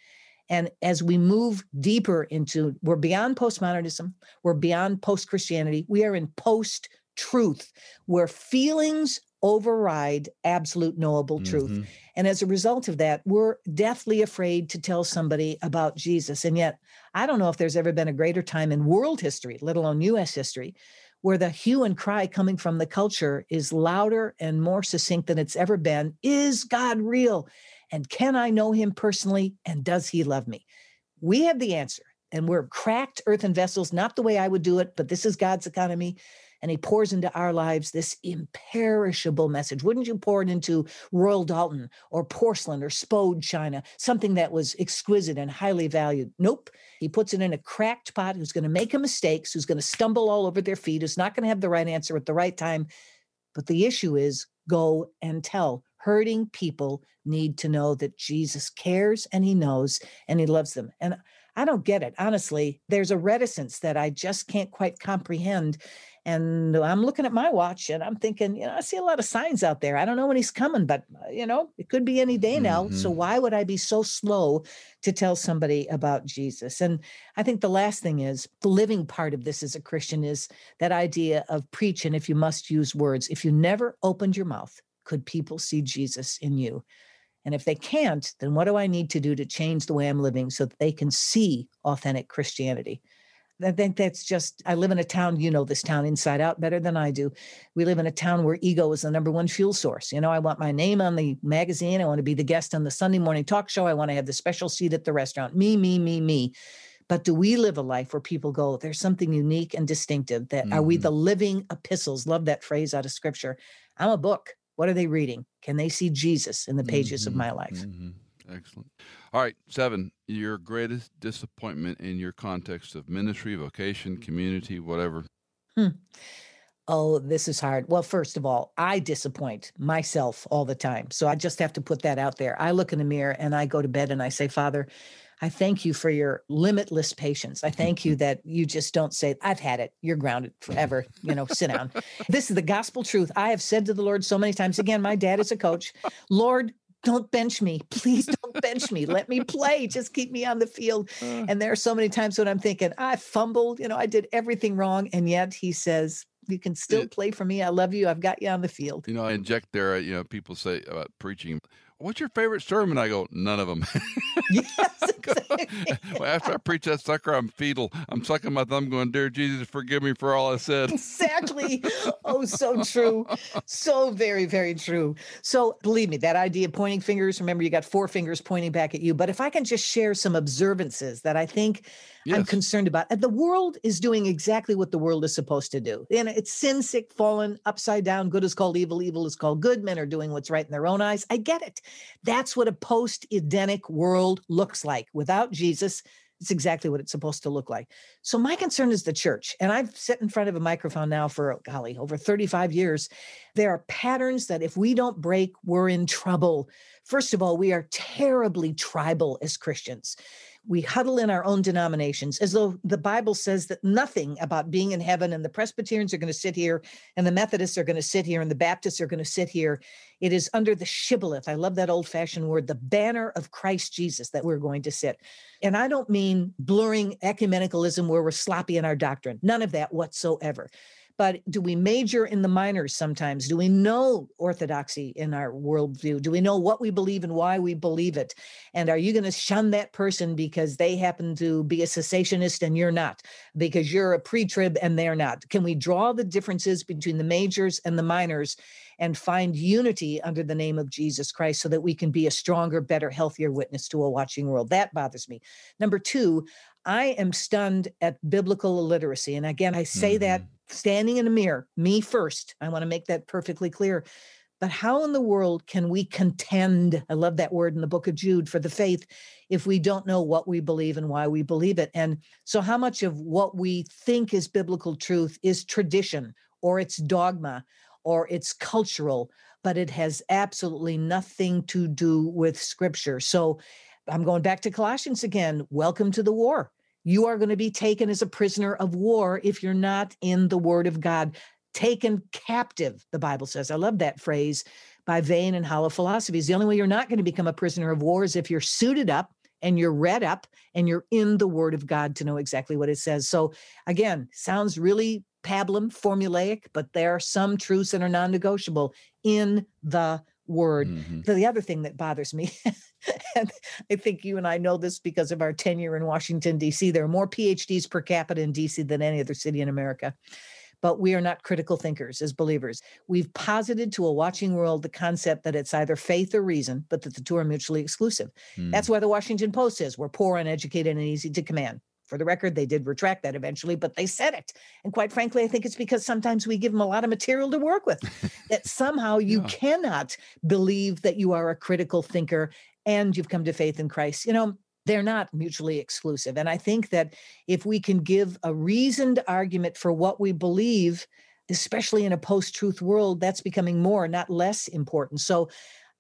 Speaker 2: And as we move deeper into, we're beyond postmodernism, we're beyond post Christianity, we are in post truth, where feelings override absolute knowable truth.
Speaker 1: Mhm.
Speaker 2: And as a result of that, we're deathly afraid to tell somebody about Jesus. And yet, I don't know if there's ever been a greater time in world history, let alone US history, where the hue and cry coming from the culture is louder and more succinct than it's ever been. Is God real? And can I know him personally? And does he love me? We have the answer. And we're cracked earthen vessels, not the way I would do it, but this is God's economy. And he pours into our lives this imperishable message. Wouldn't you pour it into Royal Doulton or porcelain or Spode china, something that was exquisite and highly valued? Nope. He puts it in a cracked pot who's going to make a mistakes, who's going to stumble all over their feet, who's not going to have the right answer at the right time. But the issue is go and tell. Hurting people need to know that Jesus cares and he knows and he loves them. And I don't get it. Honestly, there's a reticence that I just can't quite comprehend. And I'm looking at my watch and I'm thinking, you know, I see a lot of signs out there. I don't know when he's coming, but, uh, you know, it could be any day now. So
Speaker 1: Mhm.
Speaker 2: why would I be so slow to tell somebody about Jesus? And I think the last thing is the living part of this as a Christian is that idea of preaching if you must use words, if you never opened your mouth, could people see Jesus in you? And if they can't, then what do I need to do to change the way I'm living so that they can see authentic Christianity? I think that's just, I live in a town, you know this town inside out better than I do. We live in a town where ego is the number one fuel source. You know, I want my name on the magazine. I want to be the guest on the Sunday morning talk show. I want to have the special seat at the restaurant. Me, me, me, me. But do we live a life where people go, there's something unique and distinctive that are we
Speaker 1: Mhm.
Speaker 2: the living epistles? Love that phrase out of scripture. I'm a book. What are they reading? Can they see Jesus in the pages of
Speaker 1: Mhm.
Speaker 2: my life?
Speaker 1: Mhm. Excellent. All right, seven. Your greatest disappointment in your context of ministry, vocation, community, whatever.
Speaker 2: Oh, this is hard. Well, first of all, I disappoint myself all the time. So I just have to put that out there. I look in the mirror and I go to bed and I say, Father, I thank you for your limitless patience. I thank you that you just don't say, I've had it. You're grounded forever. You know, sit down. This is the gospel truth. I have said to the Lord so many times. Again, my dad is a coach. Lord, don't bench me. Please don't bench me. Let me play. Just keep me on the field. Uh. And there are so many times when I'm thinking, I fumbled, you know, I did everything wrong. And yet he says, you can still play for me. I love you. I've got you on the field.
Speaker 1: You know, I inject there, you know, people say about preaching, what's your favorite sermon? I go, none of them. yes. Well, after I preach that sucker, I'm fetal. I'm sucking my thumb, going, "Dear Jesus, forgive me for all I said."
Speaker 2: Exactly. Oh, so true. So very, very true. So believe me, that idea of pointing fingers. Remember, you got four fingers pointing back at you. But if I can just share some observances that I think yes. I'm concerned about, the world is doing exactly what the world is supposed to do. And it's sin sick, fallen, upside down. Good is called evil. Evil is called good. Men are doing what's right in their own eyes. I get it. That's what a post Edenic world looks like. Without Jesus, it's exactly what it's supposed to look like. So my concern is the church. And I've sat in front of a microphone now for oh, golly, over 35 years. There are patterns that if we don't break, we're in trouble. First of all, we are terribly tribal as Christians we huddle in our own denominations as though the Bible says that nothing about being in heaven and the Presbyterians are going to sit here and the Methodists are going to sit here and the Baptists are going to sit here. It is under the shibboleth. I love that old fashioned word, the banner of Christ Jesus that we're going to sit. And I don't mean blurring ecumenicalism where we're sloppy in our doctrine, none of that whatsoever but do we major in the minors sometimes? Do we know orthodoxy in our worldview? Do we know what we believe and why we believe it? And are you going to shun that person because they happen to be a cessationist and you're not? Because you're a pre trib and they're not? Can we draw the differences between the majors and the minors? and find unity under the name of Jesus Christ so that we can be a stronger, better, healthier witness to a watching world. That bothers me. Number two, I am stunned at biblical illiteracy. And again, I say mm-hmm. that standing in a mirror, me first. I want to make that perfectly clear. But how in the world can we contend? I love that word in the book of Jude for the faith if we don't know what we believe and why we believe it. And so, how much of what we think is biblical truth is tradition or it's dogma or it's cultural, but it has absolutely nothing to do with scripture. So, I'm going back to Colossians again. Welcome to the war you are going to be taken as a prisoner of war if you're not in the word of God. Taken captive, the Bible says. I love that phrase by vain and hollow philosophies. The only way you're not going to become a prisoner of war is if you're suited up and you're read up and you're in the word of God to know exactly what it says. So again, sounds really pablum, formulaic, but there are some truths that are non-negotiable in the word. Mm-hmm. The other thing that bothers me, and I think you and I know this because of our tenure in Washington, D.C., there are more PhDs per capita in D.C. than any other city in America. But we are not critical thinkers as believers. We've posited to a watching world the concept that it's either faith or reason, but that the two are mutually exclusive. Mm. That's why the Washington Post says we're poor, uneducated, and easy to command. For the record, they did retract that eventually, but they said it. And quite frankly, I think it's because sometimes we give them a lot of material to work with, that somehow you yeah. cannot believe that you are a critical thinker and you've come to faith in Christ. You know, they're not mutually exclusive. And I think that if we can give a reasoned argument for what we believe, especially in a post truth world, that's becoming more, not less important. So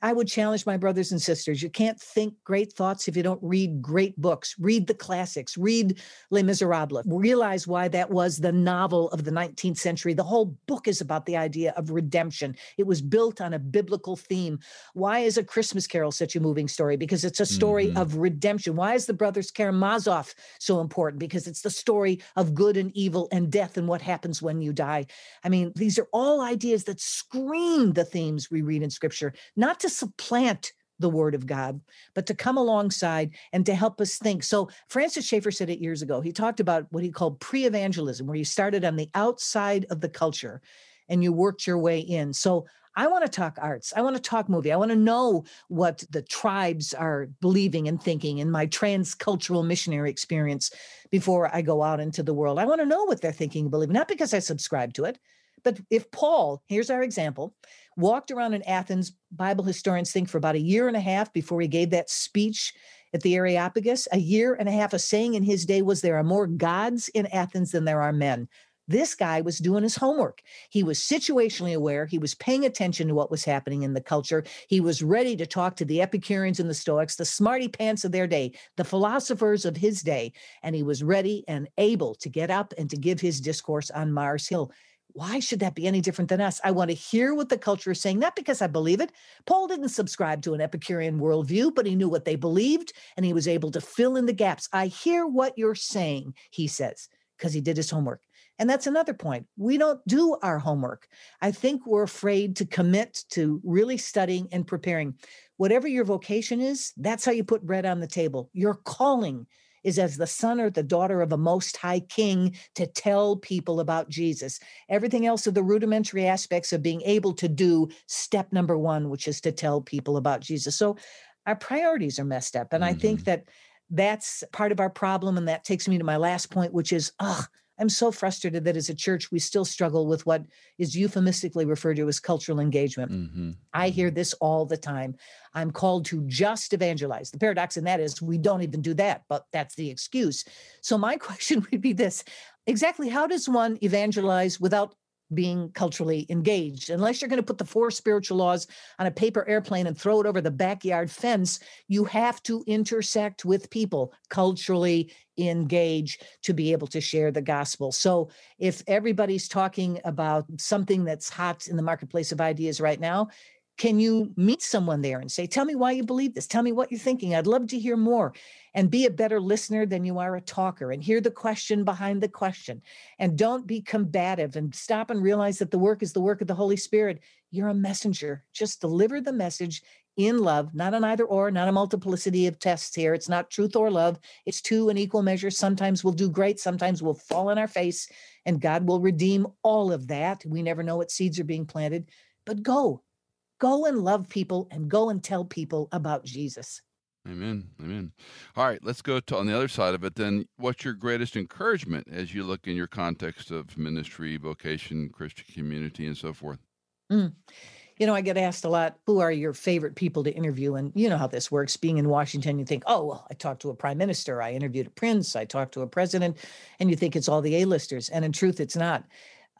Speaker 2: I would challenge my brothers and sisters. You can't think great thoughts if you don't read great books. Read the classics. Read Les Miserables. Realize why that was the novel of the 19th century. The whole book is about the idea of redemption. It was built on a biblical theme. Why is A Christmas Carol such a moving story? Because it's a story mm-hmm. of redemption. Why is The Brothers Karamazov so important? Because it's the story of good and evil and death and what happens when you die. I mean, these are all ideas that scream the themes we read in scripture, not to to supplant the word of God, but to come alongside and to help us think. So Francis Schaeffer said it years ago. He talked about what he called pre-evangelism, where you started on the outside of the culture and you worked your way in. So I want to talk arts. I want to talk movie. I want to know what the tribes are believing and thinking in my transcultural missionary experience before I go out into the world. I want to know what they're thinking and believing, not because I subscribe to it, but if Paul, here's our example, walked around in Athens, Bible historians think for about a year and a half before he gave that speech at the Areopagus, a year and a half of saying in his day was there are more gods in Athens than there are men. This guy was doing his homework. He was situationally aware. He was paying attention to what was happening in the culture. He was ready to talk to the Epicureans and the Stoics, the smarty pants of their day, the philosophers of his day. And he was ready and able to get up and to give his discourse on Mars Hill. Why should that be any different than us? I want to hear what the culture is saying, not because I believe it. Paul didn't subscribe to an Epicurean worldview, but he knew what they believed and he was able to fill in the gaps. I hear what you're saying, he says, because he did his homework. And that's another point. We don't do our homework. I think we're afraid to commit to really studying and preparing. Whatever your vocation is, that's how you put bread on the table. Your calling is as the son or the daughter of a most high king to tell people about Jesus. Everything else are the rudimentary aspects of being able to do step number one, which is to tell people about Jesus. So our priorities are messed up. And mm-hmm. I think mm-hmm. that that's part of our problem. And that takes me to my last point, which is, oh, I'm so frustrated that as a church, we still struggle with what is euphemistically referred to as cultural engagement. Mm-hmm. I hear mm-hmm. this all the time. I'm called to just evangelize. The paradox in that is we don't even do that, but that's the excuse. So, my question would be this exactly how does one evangelize without being culturally engaged. Unless you're going to put the four spiritual laws on a paper airplane and throw it over the backyard fence, you have to intersect with people, culturally engage to be able to share the gospel. So if everybody's talking about something that's hot in the marketplace of ideas right now, can you meet someone there and say, Tell me why you believe this? Tell me what you're thinking. I'd love to hear more. And be a better listener than you are a talker and hear the question behind the question. And don't be combative and stop and realize that the work is the work of the Holy Spirit. You're a messenger. Just deliver the message in love, not an either or, not a multiplicity of tests here. It's not truth or love. It's two in equal measure. Sometimes we'll do great, sometimes we'll fall on our face, and God will redeem all of that. We never know what seeds are being planted, but go Go and love people and go and tell people about Jesus.
Speaker 1: Amen. Amen. All right, let's go to on the other side of it then. What's your greatest encouragement as you look in your context of ministry, vocation, Christian community, and so forth?
Speaker 2: Mm. You know, I get asked a lot, who are your favorite people to interview? And you know how this works. Being in Washington, you think, oh, well, I talked to a prime minister, I interviewed a prince, I talked to a president, and you think it's all the A-listers. And in truth, it's not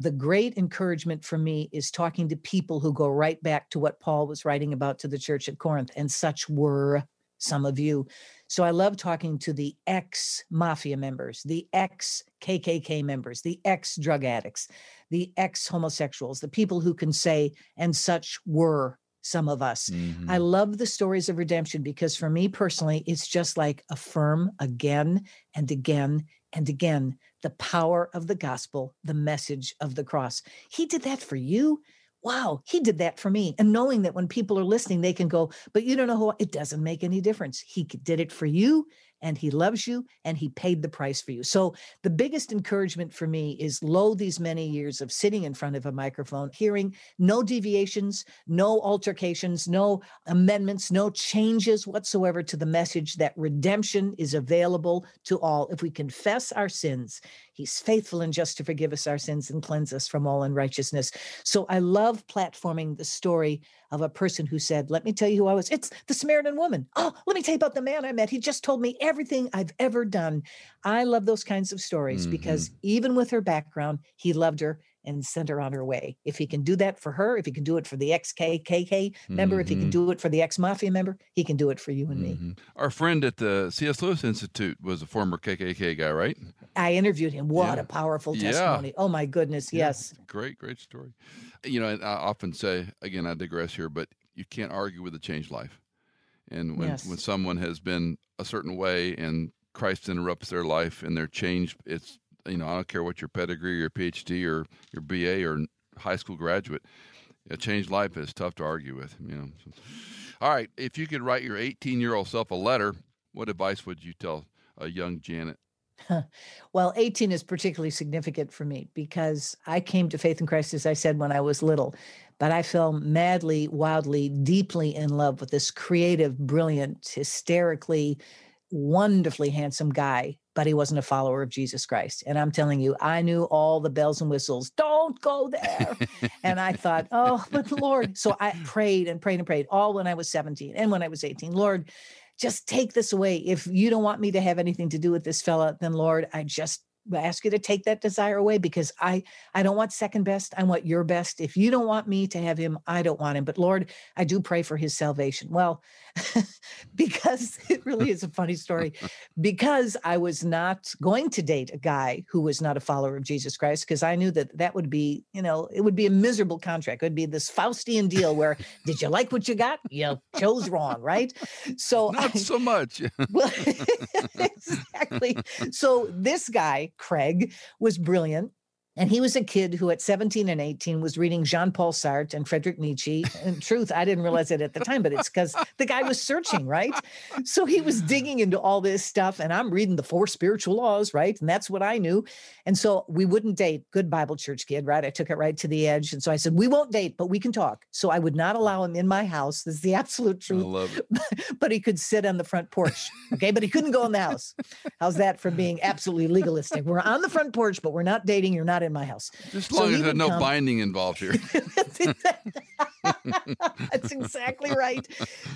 Speaker 2: the great encouragement for me is talking to people who go right back to what Paul was writing about to the church at Corinth, and such were some of you. So I love talking to the ex mafia members, the ex KKK members, the ex drug addicts, the ex homosexuals, the people who can say, and such were some of us. Mm-hmm. I love the stories of redemption because for me personally, it's just like affirm again and again and again the power of the gospel, the message of the cross. He did that for you. Wow, he did that for me. And knowing that when people are listening, they can go, but you don't know who, it doesn't make any difference. He did it for you and he loves you and he paid the price for you. So the biggest encouragement for me is lo these many years of sitting in front of a microphone, hearing no deviations, no altercations, no amendments, no changes whatsoever to the message that redemption is available to all. If we confess our sins, he's faithful and just to forgive us our sins and cleanse us from all unrighteousness. So I love platforming the story of a person who said, Let me tell you who I was. It's the Samaritan woman. Oh, let me tell you about the man I met. He just told me everything I've ever done. I love those kinds of stories mm-hmm. because even with her background, he loved her and sent her on her way. If he can do that for her, if he can do it for the ex KKK member, mm-hmm. if he can mm-hmm. do it for the ex mafia member, he can do it for you and mm-hmm.
Speaker 1: me. Our friend at the C.S. Lewis Institute was a former KKK guy, right?
Speaker 2: I interviewed him. What yeah. a powerful testimony. Yeah. Oh, my goodness. Yeah. Yes.
Speaker 1: Great, great story. You know, I often say, again, I digress here, but you can't argue with a changed life. And when, yes. when someone has been a certain way and Christ interrupts their life and they're changed, it's you know, I don't care what your pedigree, your PhD, or your BA, or high school graduate. A changed life is tough to argue with. You know. So, all right, if you could write your 18 year old self a letter, what advice would you tell a young Janet?
Speaker 2: Well, 18 is particularly significant for me because I came to faith in Christ, as I said, when I was little. But I fell madly, wildly, deeply in love with this creative, brilliant, hysterically, wonderfully handsome guy but he wasn't a follower of Jesus Christ. And I'm telling you, I knew all the bells and whistles. Don't go there. and I thought, oh, but Lord. So I prayed and prayed and prayed all when I was 17 and when I was 18. Lord, just take this away. If you don't want me to have anything to do with this fella, then Lord, I just ask you to take that desire away because I I don't want second best. I want your best. If you don't want me to have him, I don't want him. But Lord, I do pray for his salvation. Well, because it really is a funny story. Because I was not going to date a guy who was not a follower of Jesus Christ because I knew that that would be, you know, it would be a miserable contract. It would be this Faustian deal where did you like what you got? You chose wrong, right? So
Speaker 1: not I, so much.
Speaker 2: well, exactly. So this guy, Craig, was brilliant. And he was a kid who, at 17 and 18, was reading Jean Paul Sartre and Friedrich Nietzsche. In truth, I didn't realize it at the time, but it's because the guy was searching, right? So he was digging into all this stuff. And I'm reading the four spiritual laws, right? And that's what I knew. And so we wouldn't date. Good Bible church kid, right? I took it right to the edge. And so I said, We won't date, but we can talk. So I would not allow him in my house. This is the absolute truth. I
Speaker 1: love
Speaker 2: it. but he could sit on the front porch. Okay. But he couldn't go in the house. How's that for being absolutely legalistic? We're on the front porch, but we're not dating. You're not in my house.
Speaker 1: Just as long so as there's no come. binding involved here.
Speaker 2: That's exactly right.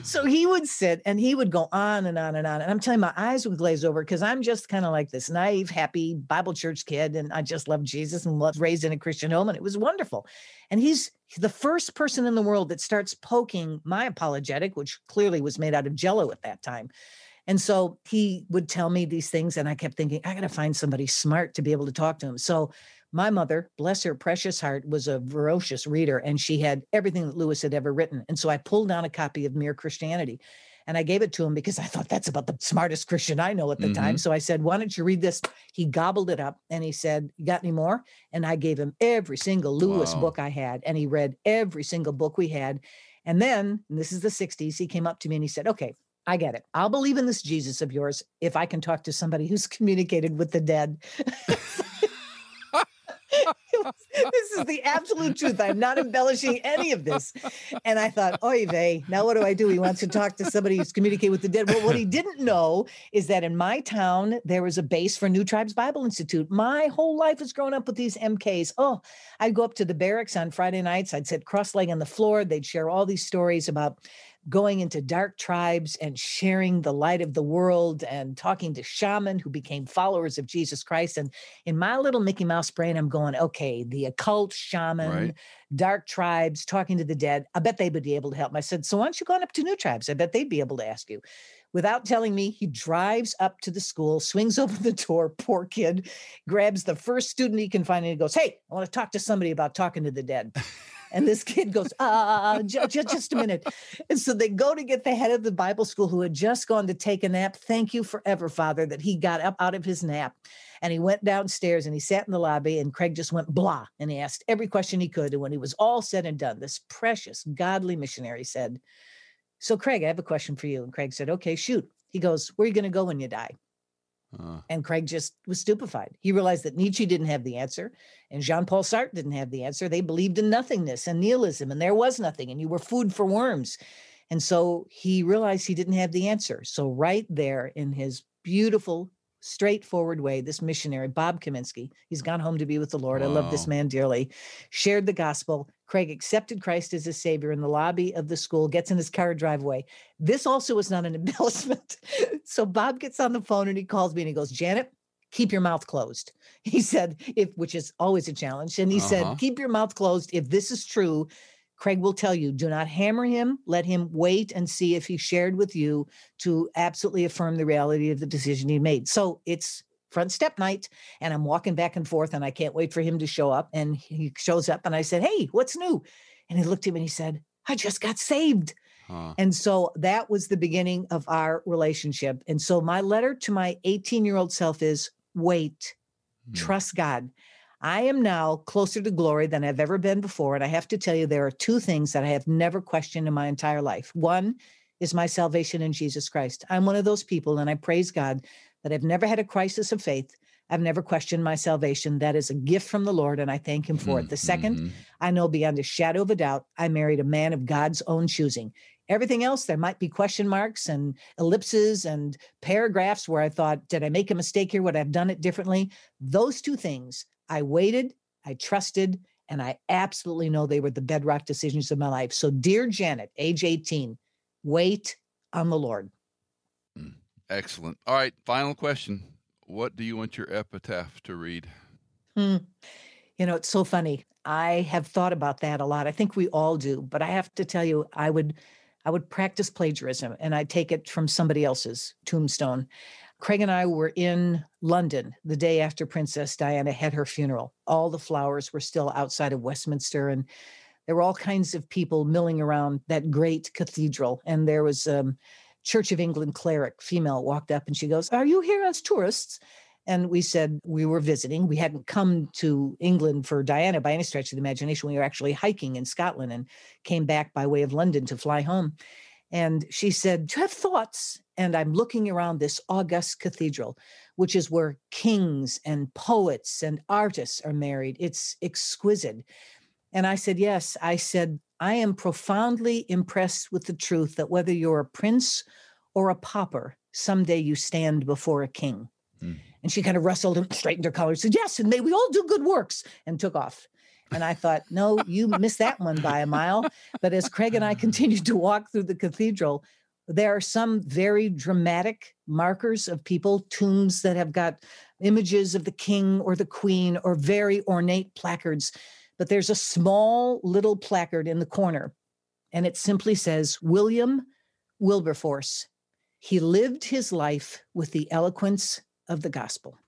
Speaker 2: So he would sit and he would go on and on and on. And I'm telling you, my eyes would glaze over because I'm just kind of like this naive, happy Bible church kid. And I just love Jesus and was raised in a Christian home. And it was wonderful. And he's the first person in the world that starts poking my apologetic, which clearly was made out of jello at that time. And so he would tell me these things, and I kept thinking, I got to find somebody smart to be able to talk to him. So my mother, bless her precious heart, was a ferocious reader and she had everything that Lewis had ever written. And so I pulled down a copy of Mere Christianity and I gave it to him because I thought that's about the smartest Christian I know at the mm-hmm. time. So I said, Why don't you read this? He gobbled it up and he said, You got any more? And I gave him every single Lewis wow. book I had. And he read every single book we had. And then, and this is the 60s, he came up to me and he said, Okay, I get it. I'll believe in this Jesus of yours if I can talk to somebody who's communicated with the dead. this is the absolute truth. I'm not embellishing any of this. And I thought, oy vey, now what do I do? He wants to talk to somebody who's communicating with the dead. Well, what he didn't know is that in my town, there was a base for New Tribes Bible Institute. My whole life was growing up with these MKs. Oh, I'd go up to the barracks on Friday nights. I'd sit cross-legged on the floor. They'd share all these stories about going into dark tribes and sharing the light of the world and talking to shaman who became followers of Jesus Christ. And in my little Mickey Mouse brain, I'm going, okay, the occult shaman, right. dark tribes, talking to the dead. I bet they would be able to help. I said, so why don't you go on up to new tribes? I bet they'd be able to ask you. Without telling me, he drives up to the school, swings open the door, poor kid, grabs the first student he can find, and he goes, Hey, I want to talk to somebody about talking to the dead. And this kid goes, ah, ah, ah, ah j- just a minute. And so they go to get the head of the Bible school who had just gone to take a nap. Thank you forever, Father, that he got up out of his nap. And he went downstairs and he sat in the lobby, and Craig just went blah. And he asked every question he could. And when he was all said and done, this precious, godly missionary said, So, Craig, I have a question for you. And Craig said, Okay, shoot. He goes, Where are you going to go when you die? Uh, and Craig just was stupefied. He realized that Nietzsche didn't have the answer and Jean Paul Sartre didn't have the answer. They believed in nothingness and nihilism, and there was nothing, and you were food for worms. And so he realized he didn't have the answer. So, right there in his beautiful straightforward way, this missionary, Bob Kaminski, he's gone home to be with the Lord. Wow. I love this man dearly, shared the gospel. Craig accepted Christ as his savior in the lobby of the school, gets in his car driveway. This also is not an embellishment. so Bob gets on the phone and he calls me and he goes, Janet, keep your mouth closed. He said, if which is always a challenge. And he uh-huh. said, keep your mouth closed. If this is true, Craig will tell you do not hammer him. Let him wait and see if he shared with you to absolutely affirm the reality of the decision he made. So it's front step night and I'm walking back and forth and I can't wait for him to show up. And he shows up and I said, Hey, what's new? And he looked at me and he said, I just got saved. Huh. And so that was the beginning of our relationship. And so my letter to my 18 year old self is wait, hmm. trust God. I am now closer to glory than I've ever been before. And I have to tell you, there are two things that I have never questioned in my entire life. One is my salvation in Jesus Christ. I'm one of those people, and I praise God that I've never had a crisis of faith. I've never questioned my salvation. That is a gift from the Lord, and I thank Him for mm-hmm. it. The 2nd mm-hmm. I know beyond a shadow of a doubt, I married a man of God's own choosing. Everything else, there might be question marks and ellipses and paragraphs where I thought, did I make a mistake here? Would I have done it differently? Those two things I waited, I trusted, and I absolutely know they were the bedrock decisions of my life. So, dear Janet, age 18, wait on the Lord.
Speaker 1: Hmm. Excellent. All right, final question. what do you want your epitaph to read?
Speaker 2: Hmm. You know, it's so funny. I have thought about that a lot. I think we all do, but I have to tell you, I would I would practice plagiarism and I'd take it from somebody else's tombstone. Craig and I were in London the day after Princess Diana had her funeral. All the flowers were still outside of Westminster, and there were all kinds of people milling around that great cathedral. And there was um, Church of England cleric, female, walked up and she goes, Are you here as tourists? And we said we were visiting. We hadn't come to England for Diana by any stretch of the imagination. We were actually hiking in Scotland and came back by way of London to fly home. And she said, Do you have thoughts? And I'm looking around this august cathedral, which is where kings and poets and artists are married. It's exquisite. And I said, Yes. I said, I am profoundly impressed with the truth that whether you're a prince or a pauper, someday you stand before a king. Mm. And she kind of rustled and straightened her collar, and said, Yes, and may we all do good works, and took off. And I thought, no, you missed that one by a mile. But as Craig and I mm. continued to walk through the cathedral, there are some very dramatic markers of people, tombs that have got images of the king or the queen or very ornate placards. But there's a small little placard in the corner, and it simply says, William Wilberforce. He lived his life with the eloquence of the gospel.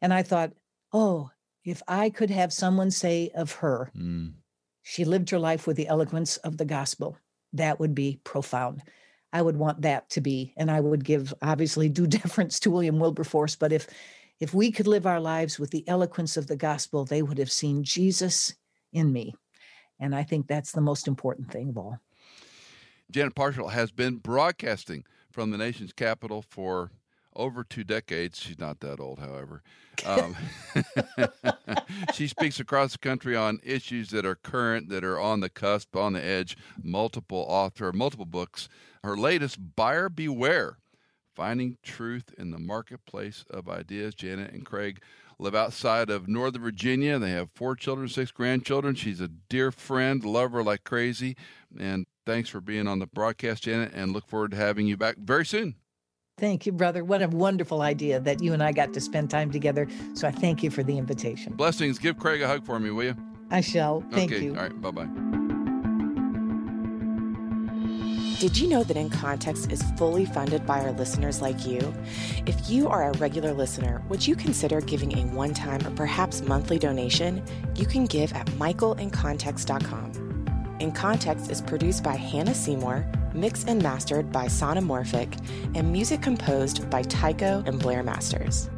Speaker 2: And I thought, oh, if I could have someone say of her, mm. she lived her life with the eloquence of the gospel, that would be profound. I would want that to be, and I would give obviously due deference to William Wilberforce. But if if we could live our lives with the eloquence of the gospel, they would have seen Jesus in me. And I think that's the most important thing of all.
Speaker 1: Janet Parshall has been broadcasting from the nation's capital for over two decades. She's not that old, however. Um, she speaks across the country on issues that are current, that are on the cusp, on the edge. Multiple author, multiple books. Her latest, Buyer Beware Finding Truth in the Marketplace of Ideas. Janet and Craig live outside of Northern Virginia. They have four children, six grandchildren. She's a dear friend, love her like crazy. And thanks for being on the broadcast, Janet, and look forward to having you back very soon.
Speaker 2: Thank you, brother. What a wonderful idea that you and I got to spend time together. So I thank you for the invitation.
Speaker 1: Blessings. Give Craig a hug for me, will you?
Speaker 2: I shall. Thank
Speaker 1: okay.
Speaker 2: you.
Speaker 1: All right. Bye bye.
Speaker 3: Did you know that In Context is fully funded by our listeners like you? If you are a regular listener, would you consider giving a one time or perhaps monthly donation? You can give at michaelincontext.com. In Context is produced by Hannah Seymour mixed and mastered by Sonomorphic, and music composed by Tycho and Blair Masters.